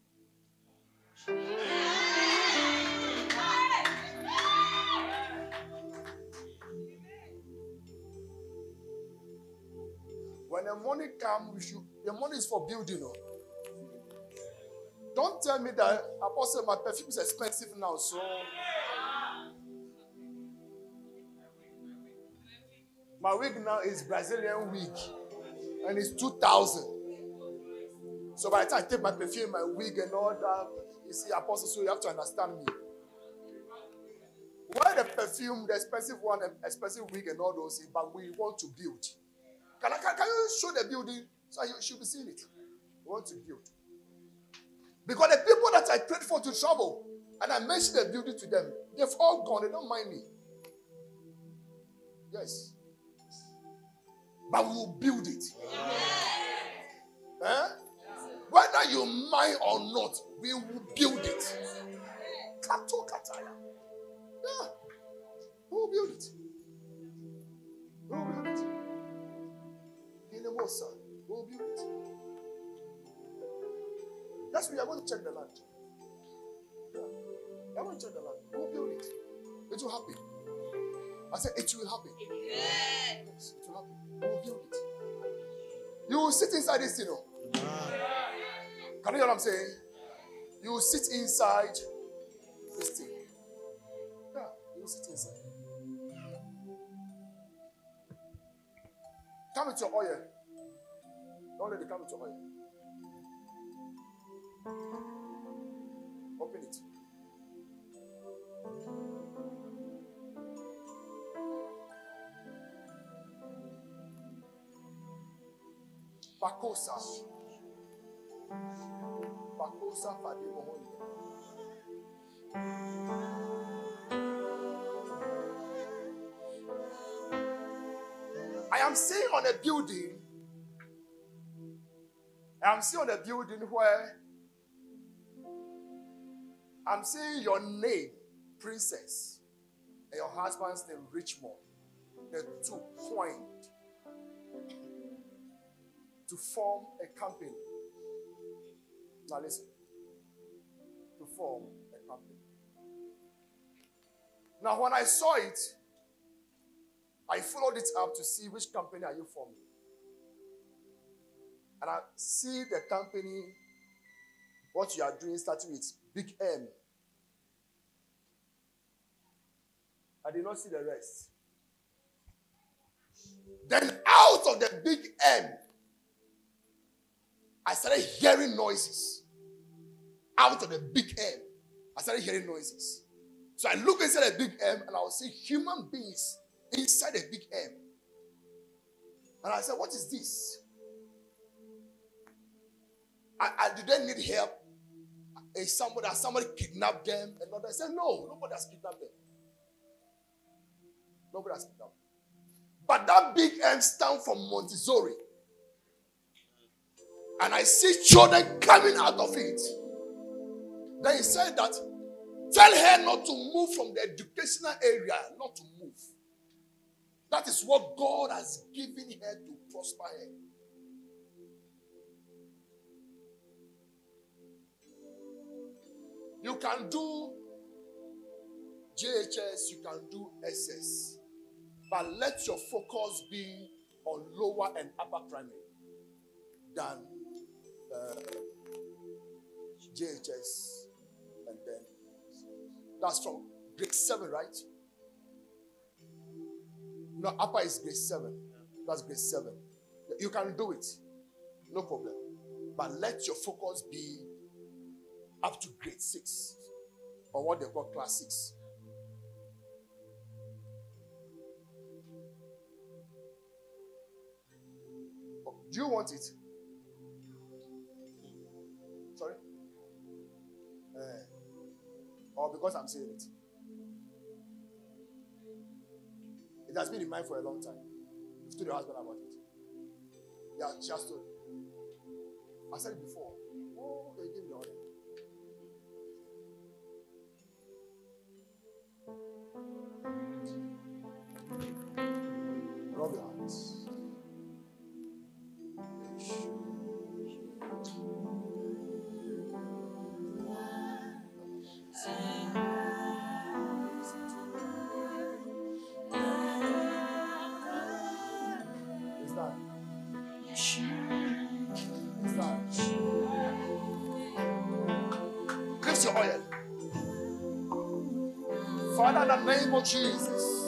When the money comes, the money is for building. Oh. Don't tell me that apostle my perfume is expensive now, so my wig now is Brazilian wig and it's 2000. So by the time I take my perfume, my wig and all that, you see, apostle, so you have to understand me. Why the perfume, the expensive one, the expensive wig and all those, things, but we want to build. Can, I, can, can you show the building so you should be seeing it? We want to build. Because the people that I prayed for to travel, and I mentioned the building to them, they've all gone. They don't mind me. Yes. But we will build it. Eh? Whether you mind or not, we will build it. Kato kataya. Yeah. We will build it. We will build it. In the Mosa, we will build it. Yes, we are going to check the land. Yeah. We are going to check the land. We will build it. It will happen. I said, it will happen. Yes, it will happen. We will build it. You will sit inside this, oh. you know. Can you hear what I'm saying? You will sit inside this thing. Yeah, you will sit inside. Come with your oil. Don't let it come with your oil. Open it. Pakosa. Pakosa Fadimohonde. I am seeing on a building. I am seeing on a building where I'm seeing your name, princess. and your husband's name Richmond, the two coined to form a company. Now listen. To form a company. Now when I saw it, I followed it up to see which company are you forming. And I see the company, what you are doing starting with Big M. I did not see the rest. Then out of the big M, I started hearing noises. Out of the big M, I started hearing noises. So I look inside the big M and I will see human beings inside the big M. And I said, What is this? I, I did they need help? Is somebody has somebody kidnapped them? And I said, No, nobody has kidnapped them. Nobody has kidnapped them. But that big M stand for Montessori. And I see children coming out of it. Then he said that tell her not to move from the educational area, not to move. That is what God has given her to prosper her. You can do JHS, you can do SS, but let your focus be on lower and upper primary than uh, JHS and then that's from grade 7, right? No, upper is grade 7. That's grade 7. You can do it, no problem. But let your focus be up to grade 6 or what they call class 6. Oh, Do you want it? Or because I'm saying it? It has been in mind for a long time. You've told your husband about it. Yeah, she has told. I said it before. Jesus,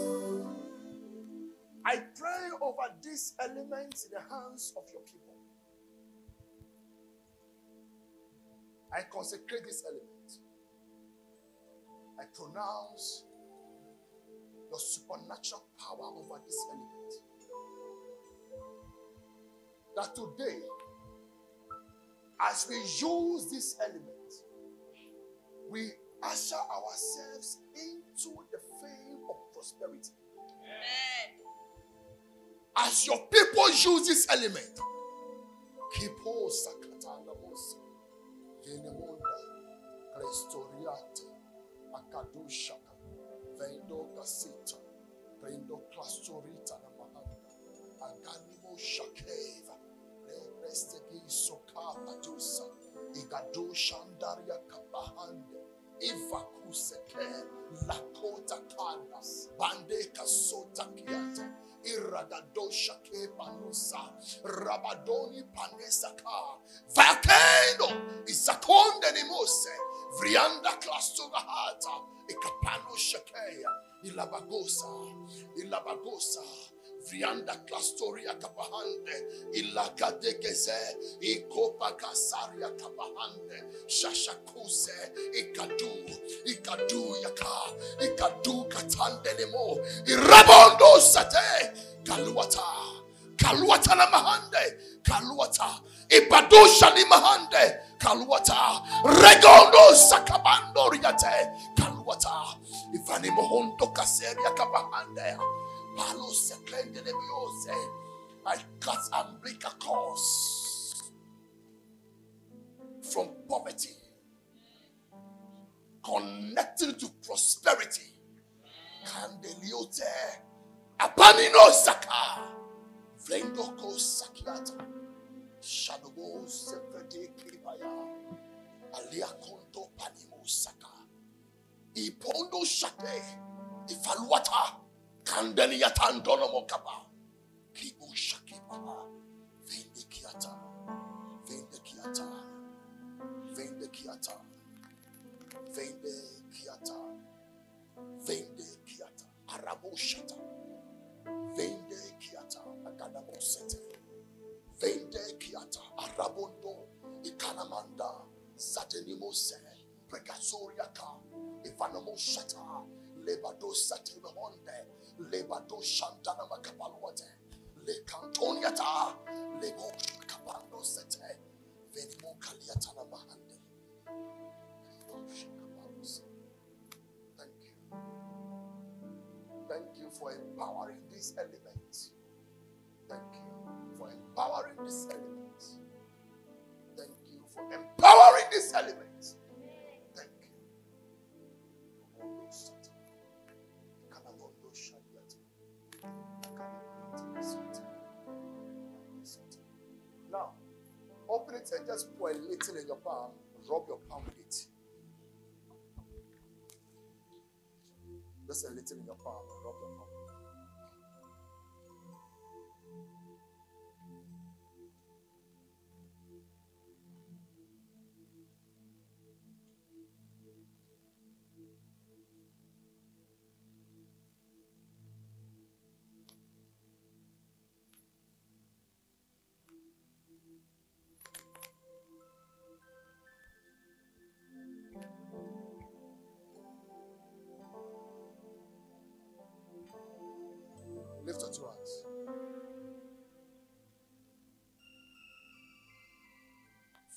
I pray over these elements in the hands of your people. I consecrate this element. I pronounce your supernatural power over this element. That today, as we use this element, we usher ourselves into the fame prosperity. As your people use this element, Kipo sakatana mosa, venemunda, Crestoriate, Akadushaka, Vendo Casita, Prendo Clastorita Aganimo Shakeva, Restegi Soka Adusa, Igado Shandaria Kapahande, Ivakuseke, Lakota Kanas, Bandeka Sota Kiata, Iragadosha Kepanusa, Rabadoni Panesaka, Vakendo, Isakonde Nimose, Vrianda Klastugahata, Ikapano Shakea, Ilabagosa, Ilabagosa, Vrianda Klastoria Kapahande, Ilakadegeze, Ikopa Kasaria Kapahande, Shashakuse, Ikadu, Ikadu Yaka, Ikadu Katandelemo, Irabondo Sate, Kaluata, Kaluata na Mahande, Kaluata, Ibadusha ni Mahande, Kaluata, Regondo Sakabando Riate, Kaluata, Ivani Mohondo Kaseria Kapahande, I cast and break a curse from poverty, connecting to prosperity. Candeliote Apanino Saka. Vendoko Sakiata. Shadobo Sepede Kiribaya. Aliakondo Panimo Saka. Ipondo Shate. Ifaluata. Kandeliatan Donomokaba. Kibu Shakiba. Vende Kiata. Vende Kiata. Vende Kiata. Vende Kiata. Vende Kiata. Arabo Shata. Vende Kiata. Agadabo Sete. Vende Kiata. Arabondo. Ikanamanda. Zatenimo Se. Prekasoriaka. Ivanamo Shata. Lebado. Lebado Shantana Makapaluate. Le Cantoniata. Lebo Kapando Sete. Venimo Kaliatana Mahande. Thank you. Thank you for empowering this element. Thank you for empowering this element. Thank you for empowering this element. Thank you. Now, open it and just pour a little in your palm. Rub your palm with it. Just a little in your palm. Rub your palm.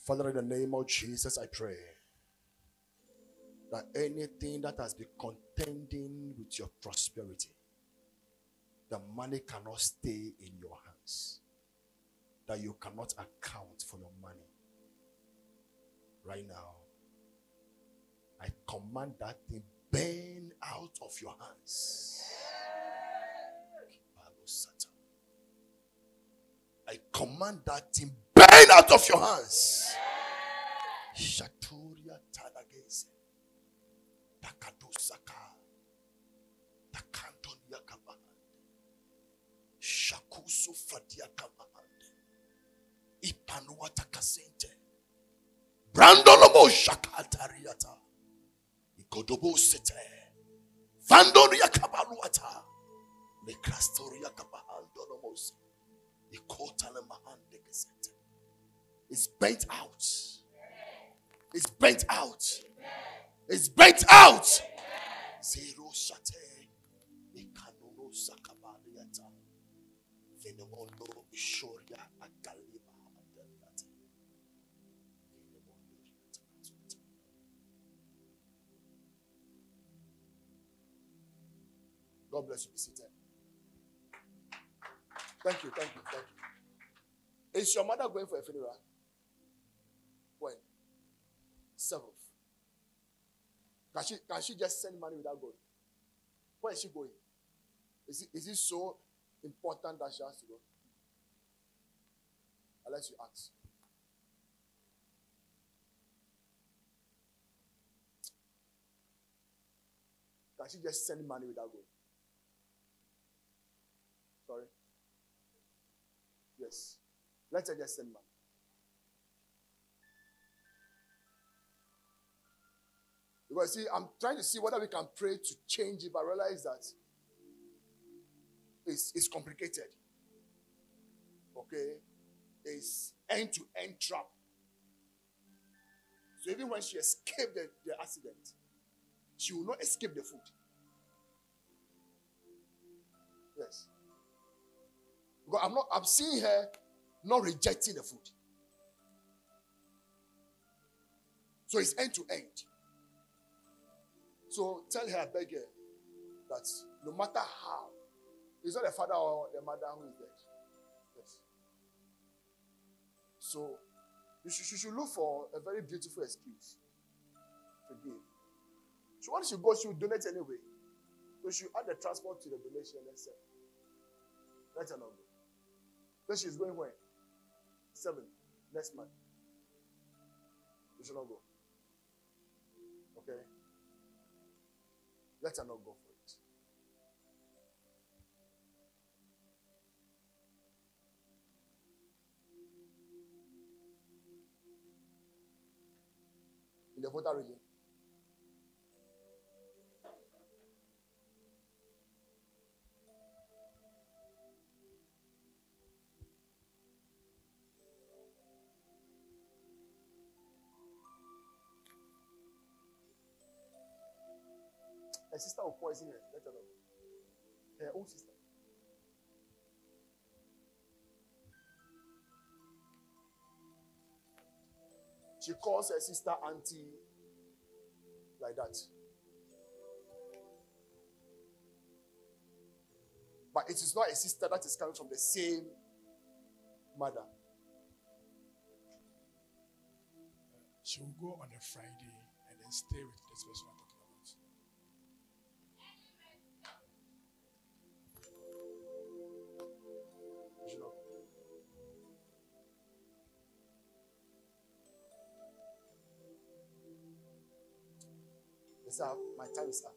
Father, in the name of Jesus, I pray that anything that has been contending with your prosperity, the money cannot stay in your hands, that you cannot account for your money. Right now, I command that thing burn out of your hands. I command that thing burn out of your hands. Shaturia. Shakusu fadiakamahande. Ipanua takasente. Brandonomo shakatariata. Ikodobo sete. Vandoria kabaluata. Nekrastoria kabahandonomose. It's burnt out. It's burnt out. It's burnt out. Zero shate. Ikanono sakabaliata. Venemondo shoria yata. God bless you. Be seated. Thank you, thank you, thank you. Is your mother going for a funeral? Can she can she just send money without going? Where is she going? Is it, is it so important that she has to go? Unless you ask. Can she just send money without going? Sorry? Yes. Let her just send money. Because see, I'm trying to see whether we can pray to change it, but I realize that it's, it's complicated. Okay? It's end to end trap. So even when she escaped the, the accident, she will not escape the food. Yes. Because I'm not I'm seeing her not rejecting the food. So it's end to end. So tell her, beg her, that no matter how, it's not the father or the mother who is dead. Yes. So you should, you should look for a very beautiful excuse to give. So once you go, she will donate anyway. So she add the transport to the donation and say, let her not go. So she's going where? Seven next month. You should not go. Okay? Let her not go for it. In the Volta region. Her sister will poison her. Let her. Her own sister. She calls her sister auntie like that. But it is not a sister that is coming from the same mother. She will go on a Friday and then stay with this person Yes, sir. My time is up.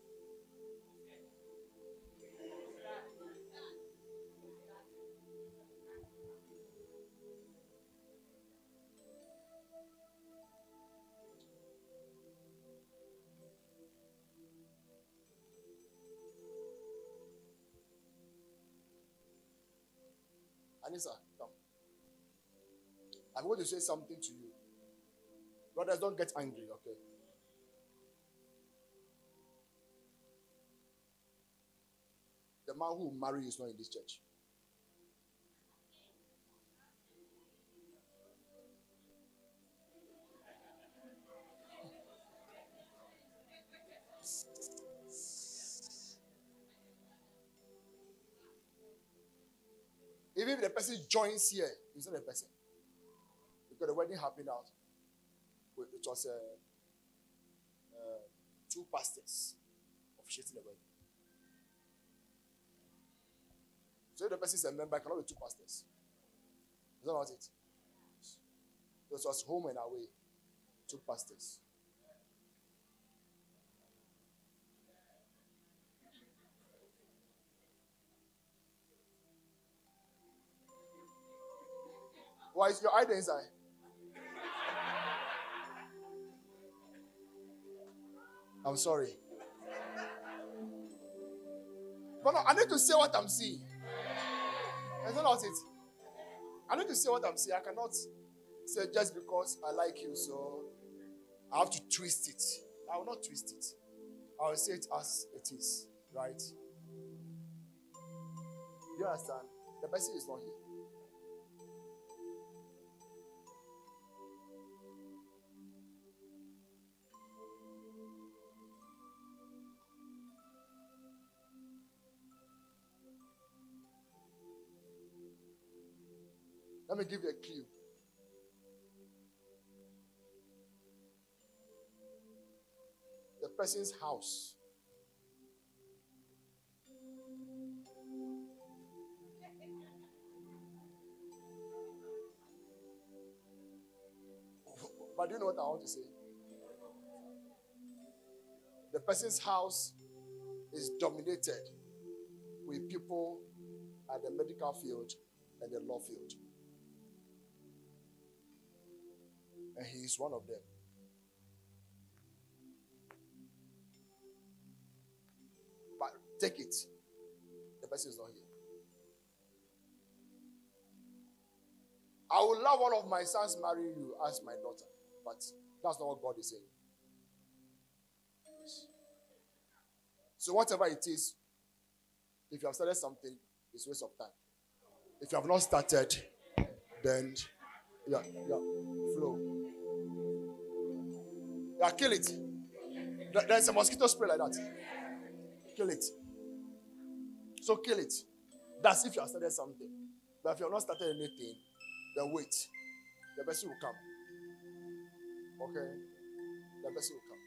Anissa, come. I'm going to say something to you. Brothers, don't get angry, okay? Man who will marry is not in this church. Even if the person joins here, he's not a person. Because the wedding happened out. It was uh, uh, two pastors officiating the wedding. So the person is a member, it cannot be two pastors. Is that not it? This was home and away. Two pastors. Why is your eye there inside? I'm sorry. But no, I need to say what I'm seeing. That's not it. I need to say what I'm saying. I cannot say just because I like you, so I have to twist it. I will not twist it. I will say it as it is, right? You understand? The person is not here. Let me give you a clue. The person's house. But do you know what I want to say? The person's house is dominated with people at the medical field and the law field. And he is one of them. But take it. The person is not here. I would love one of my sons marrying you as my daughter. But that's not what God is saying. So whatever it is, if you have started something, it's waste of time. If you have not started, then yeah, yeah, flow. Yeah, kill it. There's a mosquito spray like that. Kill it. So kill it. That's if you have started something. But if you have not started anything, then wait. The blessing will come. Okay? The blessing will come.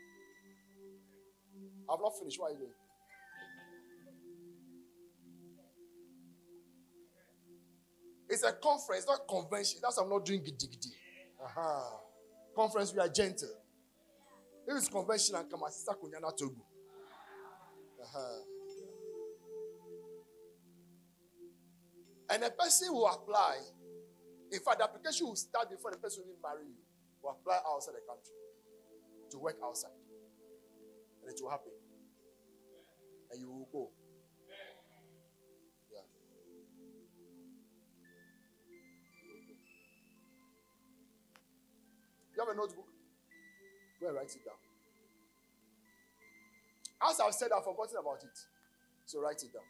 I've not finished. What are you doing? It's a conference, not convention. That's why I'm not doing giddy giddy. Uh-huh. Conference, we are gentle. If it's convention and come, sister Kunyana Togo. Aha. And a person will apply. In fact, the application will start before the person will marry you. Will apply outside the country to work outside. And it will happen. And you will go. Yeah. You have a notebook? Go and write it down. As I've said, I've forgotten about it. So write it down.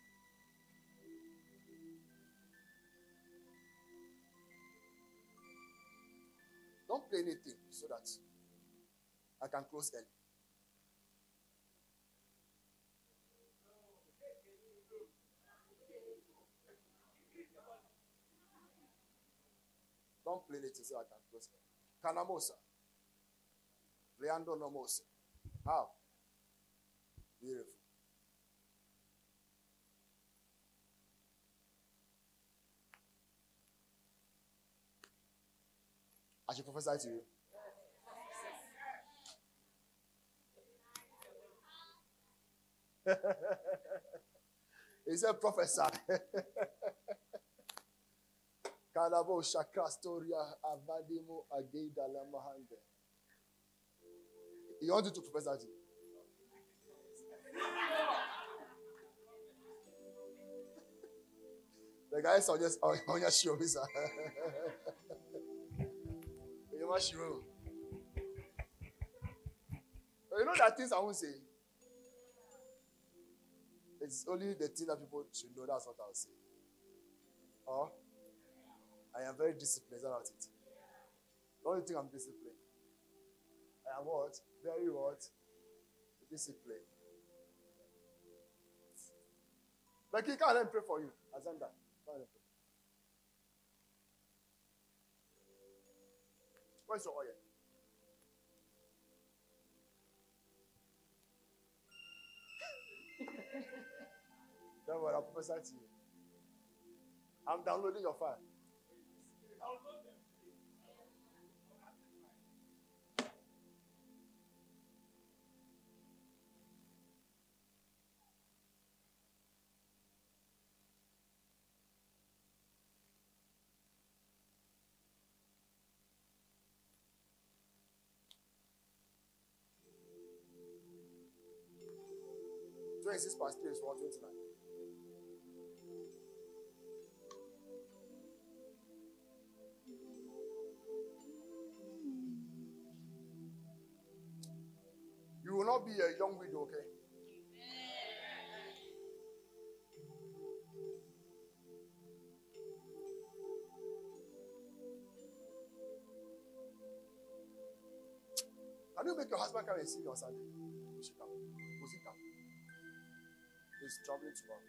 Don't play anything so that I can close early. Don't play anything so I can close early. Kanamosa. Leandro Nomosa. How? Beautiful. I should prophesy to you. he said, prophesy. Kalabo Shakastoria Avadimo Ageda Lamahande. He to prophesy to you. The guy just on on your show, sir. You must show. You know that things I won't say. It's only the thing that people should know. That's what I'll say. Oh, I am very disciplined about it. Don't you think I'm disciplined? Am what? Very what? Discipline. Like he can't let pray for you, Azanda. And. Where's your oil? Don't I'll prophesy to you. I'm downloading your file. Twenty-six past three is one twenty-nine. You will not be a young widow, okay? Can you make your husband come and see you on Sunday? He should come. Must he come? He's traveling tomorrow.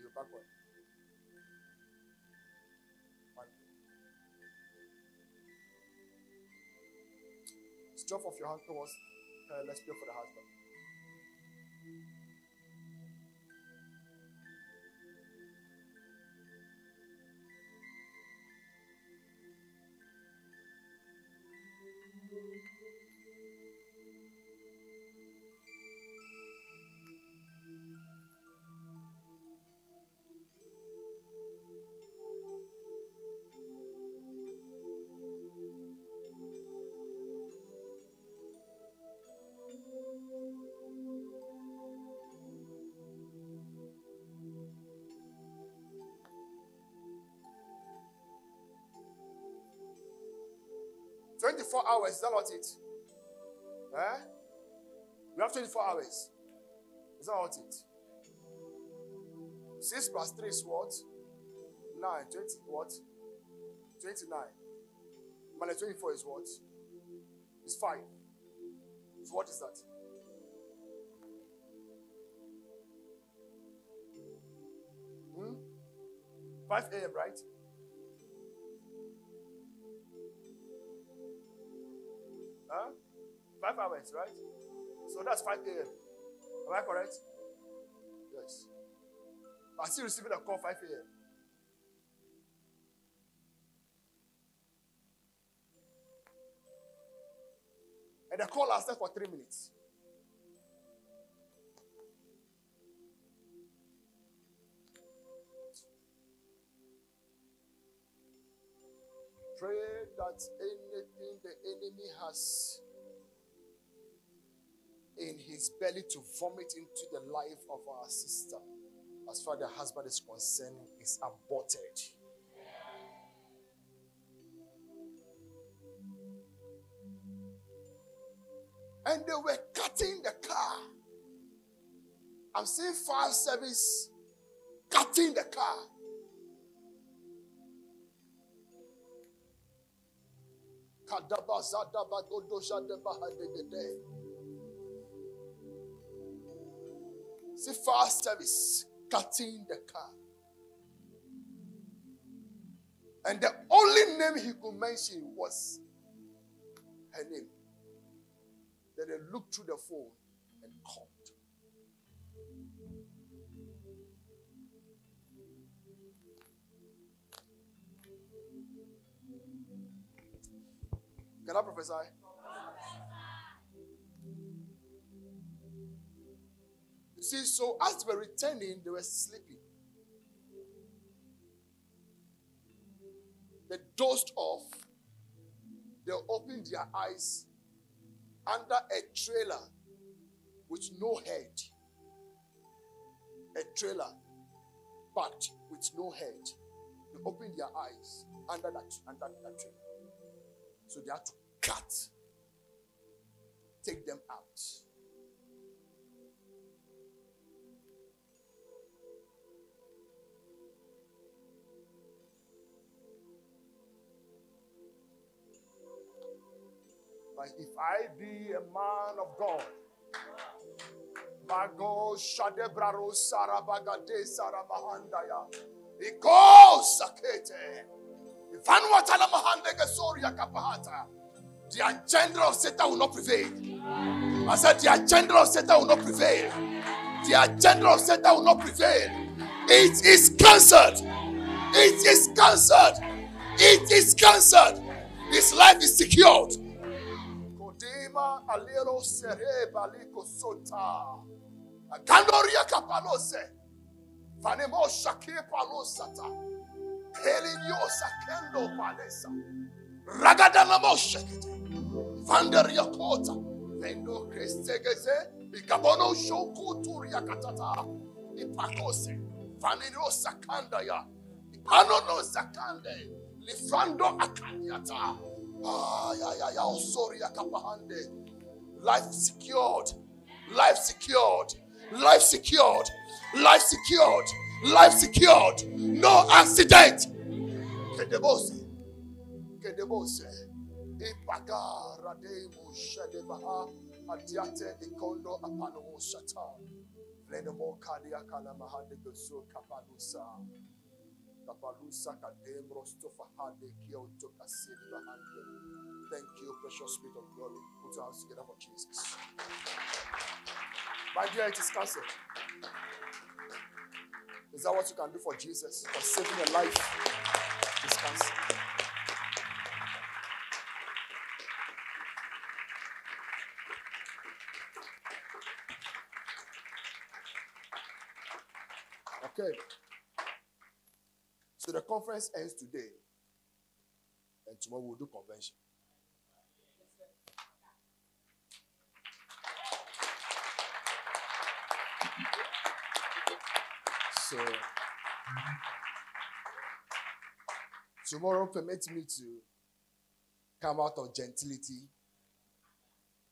He'll back when? Monday. Stretch off your hand towards uh, let's pray for the husband. Hours. Is that not it? Eh? We have twenty-four hours. Is that not it? Six plus three is what? Nine. Twenty. What? Twenty-nine. Minus twenty-four is what? It's five. So what is that? Hmm? 5 a.m., right? Huh? Five hours, right? So that's 5 a.m. Am I correct? Yes. I'm still receiving a call 5 a.m. And the call lasted for three minutes. That anything the enemy has in his belly to vomit into the life of our sister, as far as the husband is concerned, is aborted. And they were cutting the car. I'm seeing fire service cutting the car. See fire service cutting the car. And the only name he could mention was her name. Then they looked through the phone Can I prophesy? You see, so as they were returning, they were sleeping. They dozed off. They opened their eyes under a trailer with no head. A trailer packed with no head. They opened their eyes under that, under that trailer. So they had to cut, take them out. But if I be a man of God, Mago Shadebraro Sarabagade Saramahandaya, Iko Sakete, Ivanwatala Mahandega Soria Kapahata, the agenda of Satan will not prevail. I said, the agenda of Satan will not prevail. The agenda of Satan will not prevail. It is cancelled. It is cancelled. It is cancelled. His life is secured. Agandoria kapalose. Vanemo shake palosata. Helinyo sakendo palesa. Ragadana moshekete. Vanderia kota. Vendo krestegeze. Ikabono shoku turia katata. Ipakose. Vanino sakandaya. Ipanono sakande. Lifrando ya, ya, ya, sorry, akapahande. Life secured. Life secured. Life secured. Life secured. Life secured. No accident. Kedebose. Kedebose. Ikondo shata. Kadia kapalusa. Kapalusa kademro bahande. Thank you, precious spirit of glory. Put your hands together for Jesus. My dear, it is cancelled. Is that what you can do for Jesus? For saving a life? It's cancelled. Okay. So the conference ends today. And tomorrow we'll do convention. So tomorrow permit me to come out of gentility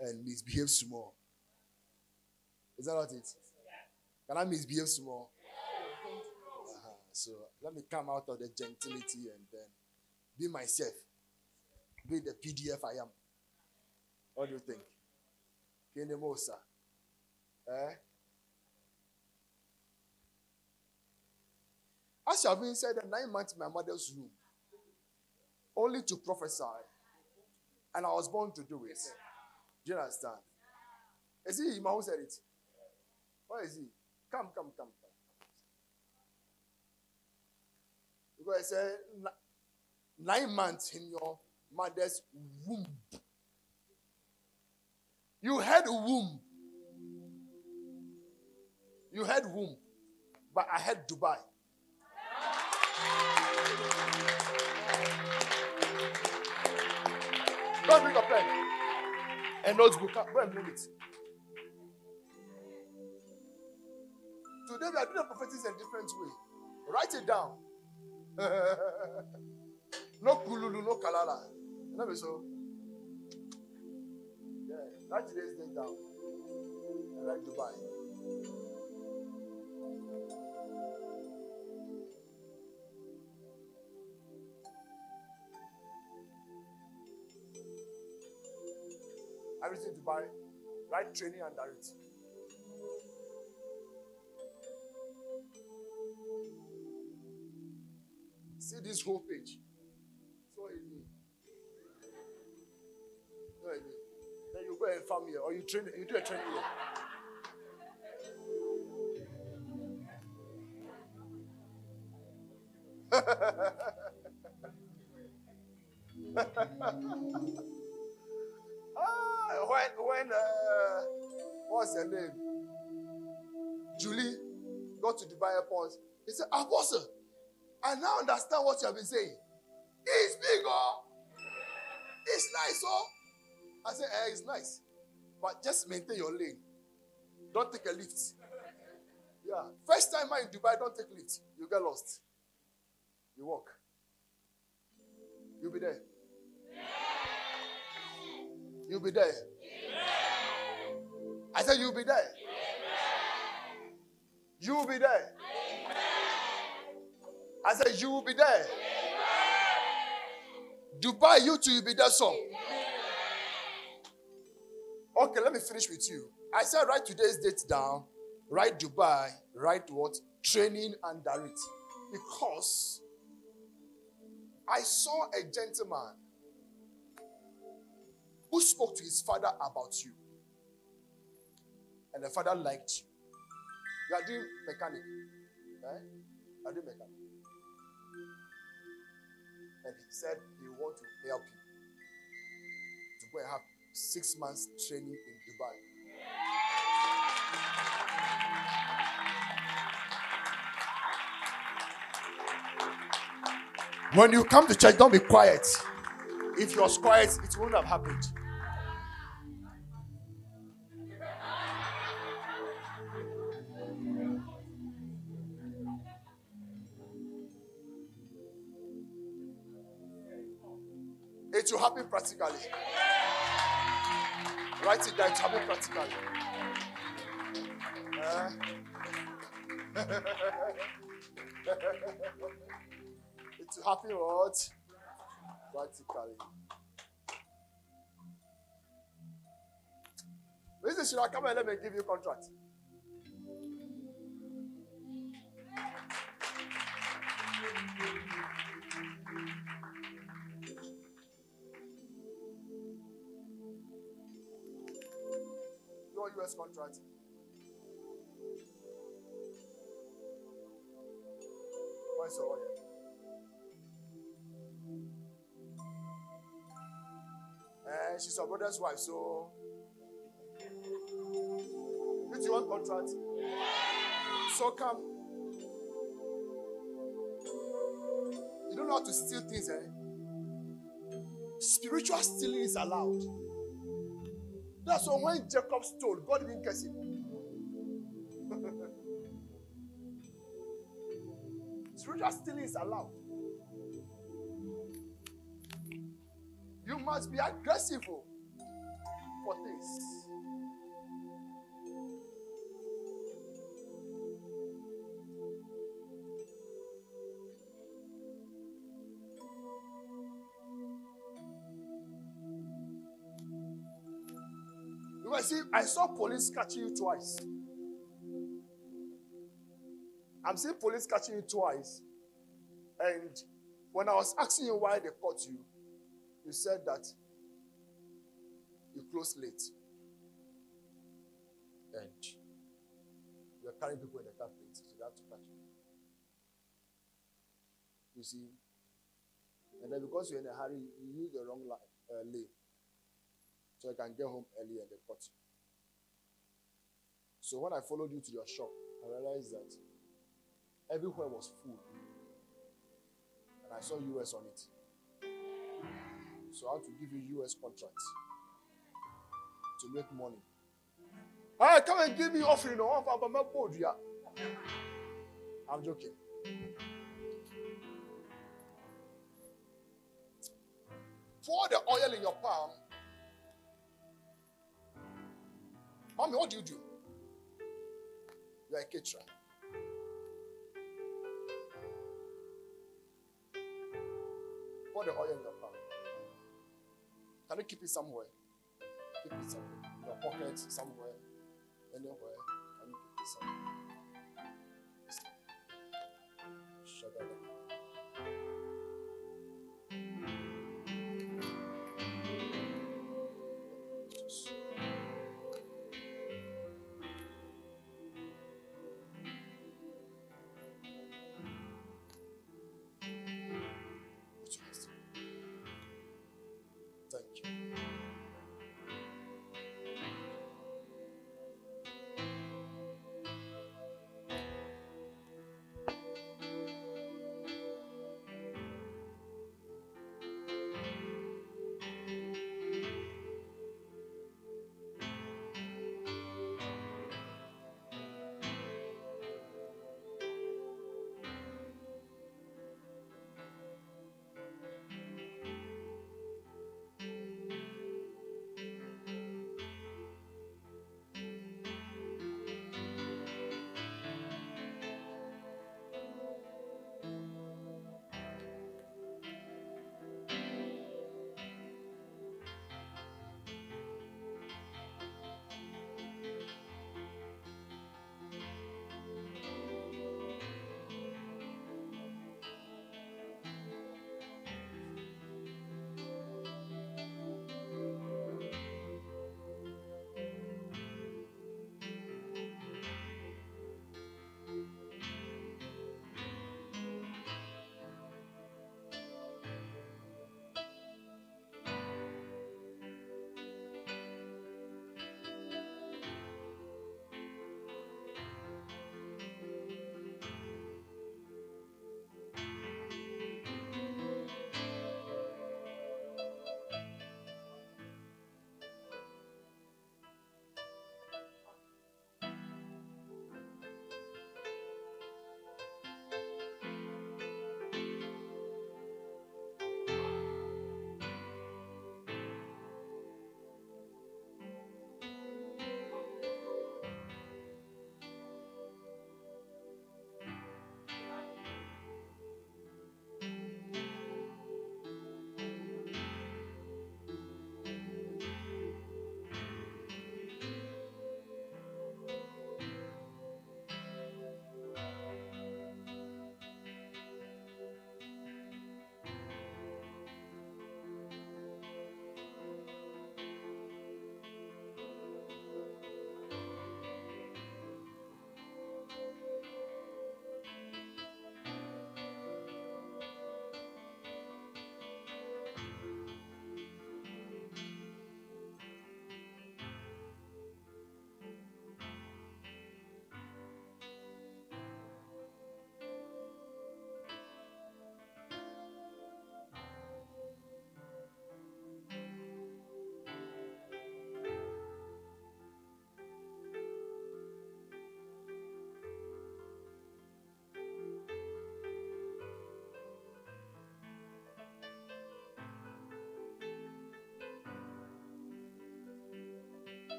and misbehave small. Is that not it? Can I misbehave small? Uh-huh. So let me come out of the gentility and then be myself. Be the PDF I am. What do you think? Kenemosa. Eh? As you have been said, nine months in my mother's room, only to prophesy. And I was born to do it. Do you understand? Is he him who said it? Where is he? Come, come, come, come. Because I said nine months in your mother's womb. You had womb. You had womb, but I had Dubai. Don't bring a pen and notebook. Go and bring it. Today we are doing the prophetic in a different way. Write it down. No kululu, no kalala. Let me so. Yeah, write today's date down. And write Dubai. Everything Dubai. Write training and direct. See this whole page. So. So easy. Then you go and farm here, or you train, you do a training here. ah, when when uh, what's her name? Julie got to Dubai airport. He said, Apostle, I now understand what you have been saying. It's big, oh. It's nice, oh. I said, eh, it's nice. But just maintain your lane. Don't take a lift. Yeah. First time in Dubai, don't take lift. You get lost. You walk. You'll be there. You'll be there. I said, You'll be there. You'll be there. I said, You will be there. Dubai, you too, you'll be there, so. Okay, let me finish with you. I said, Write today's date down. Write Dubai. Write what? Training and direct. Because I saw a gentleman who spoke to his father about you. And the father liked you. You are doing mechanic. Right? You are doing mechanic. And he said he want to help you to go and have six months training in Dubai. When you come to church, don't be quiet. If you are quiet, it wouldn't have happened. Happen practically. Write it down, it happen practically. Eh? it will what? Practically. Should I come and let me give you contract? No US contract. Where's your lawyer? Eh, she's your brother's wife, so. Do you want contract? So come. You don't know how to steal things, eh? Spiritual stealing is allowed. That's why when Jacob stole, God didn't curse him. Spiritual stealing is allowed. You must be aggressive oh, for things. See, I saw police catching you twice. I'm seeing police catching you twice. And when I was asking you why they caught you, you said that you closed late. And you are carrying people in the car so they have to catch you. You see? And then because you're in a hurry, you use the wrong li- uh, lane. So I can get home early and they cut you. So when I followed you to your shop, I realized that everywhere was full. And I saw US on it. So I had to give you US contracts to make money. Hey, come and give me offering. I'm my board, yeah. I'm joking. Pour the oil in your palm. Mommy, what do you do? You're a caterer. Pour the oil in your palm. Can you keep it somewhere? Keep it somewhere. In your pocket, somewhere. Anywhere. Can you keep it somewhere? Shadada. Jesus.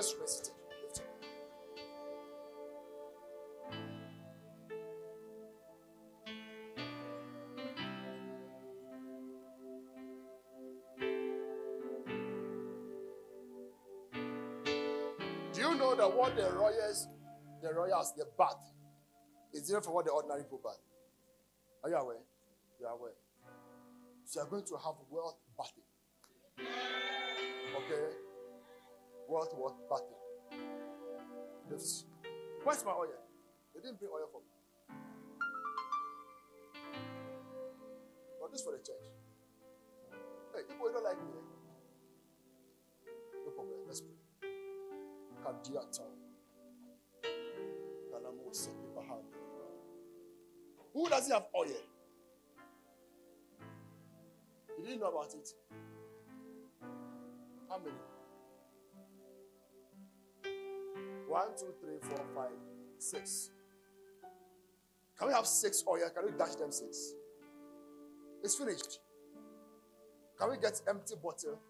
Lift it. Do you know that what the royals, the royals, the bath is different from what the ordinary people bath? Are you aware? You are aware. So you are going to have wealth Wealth, wealth bathing. Lift. Where's my oil? They didn't bring oil for me. But this for the church. Hey, people don't like me. eh? No problem. Let's pray. Kadiata. Who doesn't have oil? You didn't know about it. How many? One, two, three, four, five, six. Can we have six oh, oil? Can we dash them six? It's finished. Can we get empty bottle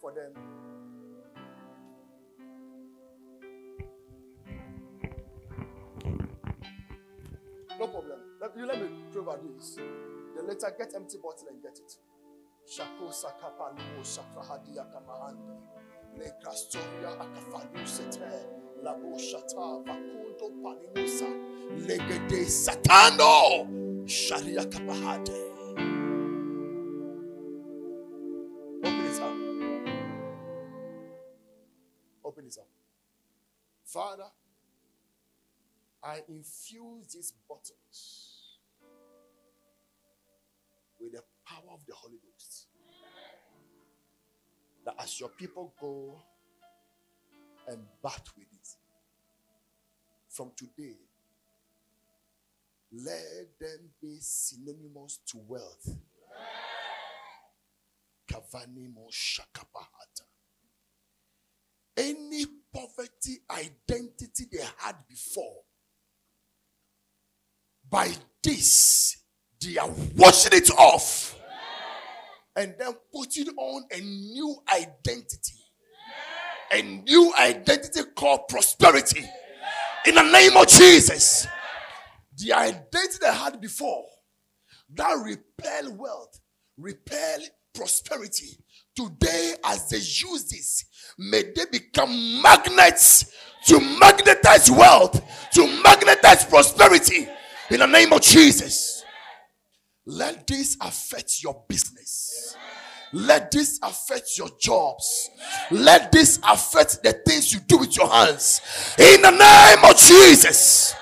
for them? No problem. Let, you let me about this. Then later get empty bottle and get it. Shako sakapa kamahande. Satano. Sharia. Open it up. Open it up. Father, I infuse these bottles with the power of the Holy Ghost. That as your people go and bat with it, from today, let them be synonymous to wealth. Any poverty identity they had before, by this, they are washing it off and then putting on a new identity. A new identity called prosperity. In the name of Jesus. The identity they had before that repel wealth, repel prosperity. Today, as they use this, may they become magnets to magnetize wealth, to magnetize prosperity in the name of Jesus. Let this affect your business. Let this affect your jobs. Let this affect the things you do with your hands. In the name of Jesus.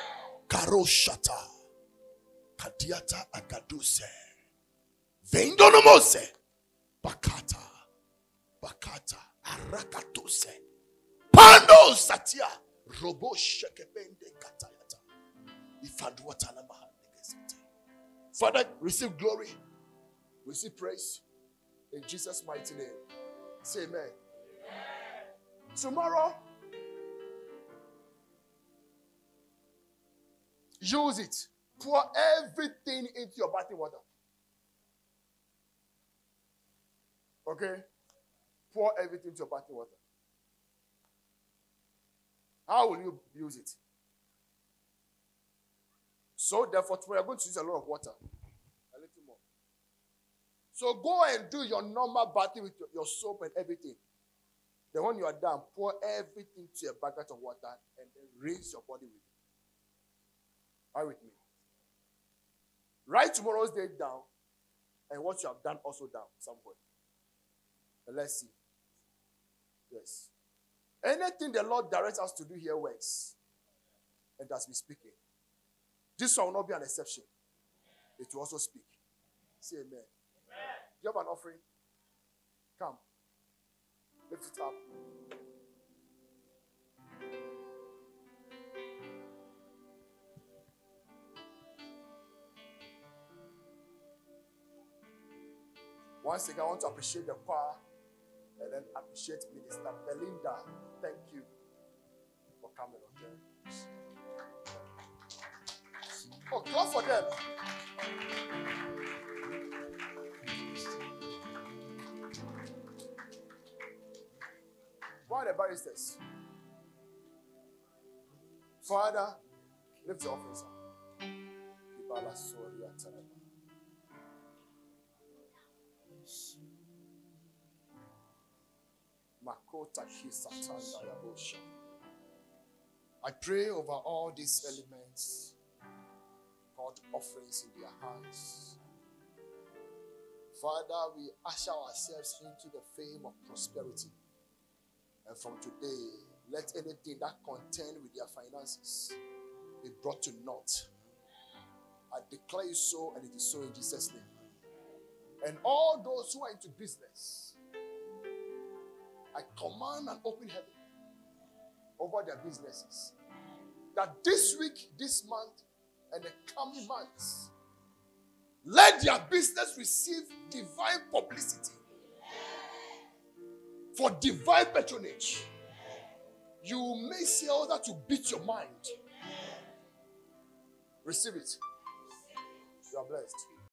Karoshata. Kadiata agaduse. Vendonomose. Bakata. Bakata. Arakatose. Pando satia. Robo shekebende katayata. Ifadwata lamahandegezete. Father, receive glory, receive praise in Jesus' mighty name. Say amen. Tomorrow, use it. Pour everything into your bathing water. Okay? Pour everything into your bathing water. How will you use it? So therefore, we are going to use a lot of water. So go and do your normal bathing with your, your soap and everything. Then when you are done, pour everything to a bucket of water and then rinse your body with it. Are with me? Write tomorrow's date down and what you have done also down somewhere. And let's see. Yes. Anything the Lord directs us to do here works. And as we speaking. This one will not be an exception. It will also speak. Say amen. You have an offering? Come. Lift it up. Once again, I want to appreciate the choir and then appreciate Minister Belinda. Thank you for coming, okay? Oh, clap for them. Find the barristers. Father, lift the office up. I pray over all these elements, God offerings in their hands. Father, we usher ourselves into the fame of prosperity. And from today, let anything that contend with their finances be brought to naught. I declare you so, and it is so in Jesus' name. And all those who are into business, I command an open heaven over their businesses. That this week, this month, and the coming months, let their business receive divine publicity for divine patronage. You may see all that to beat your mind. Receive it. You are blessed.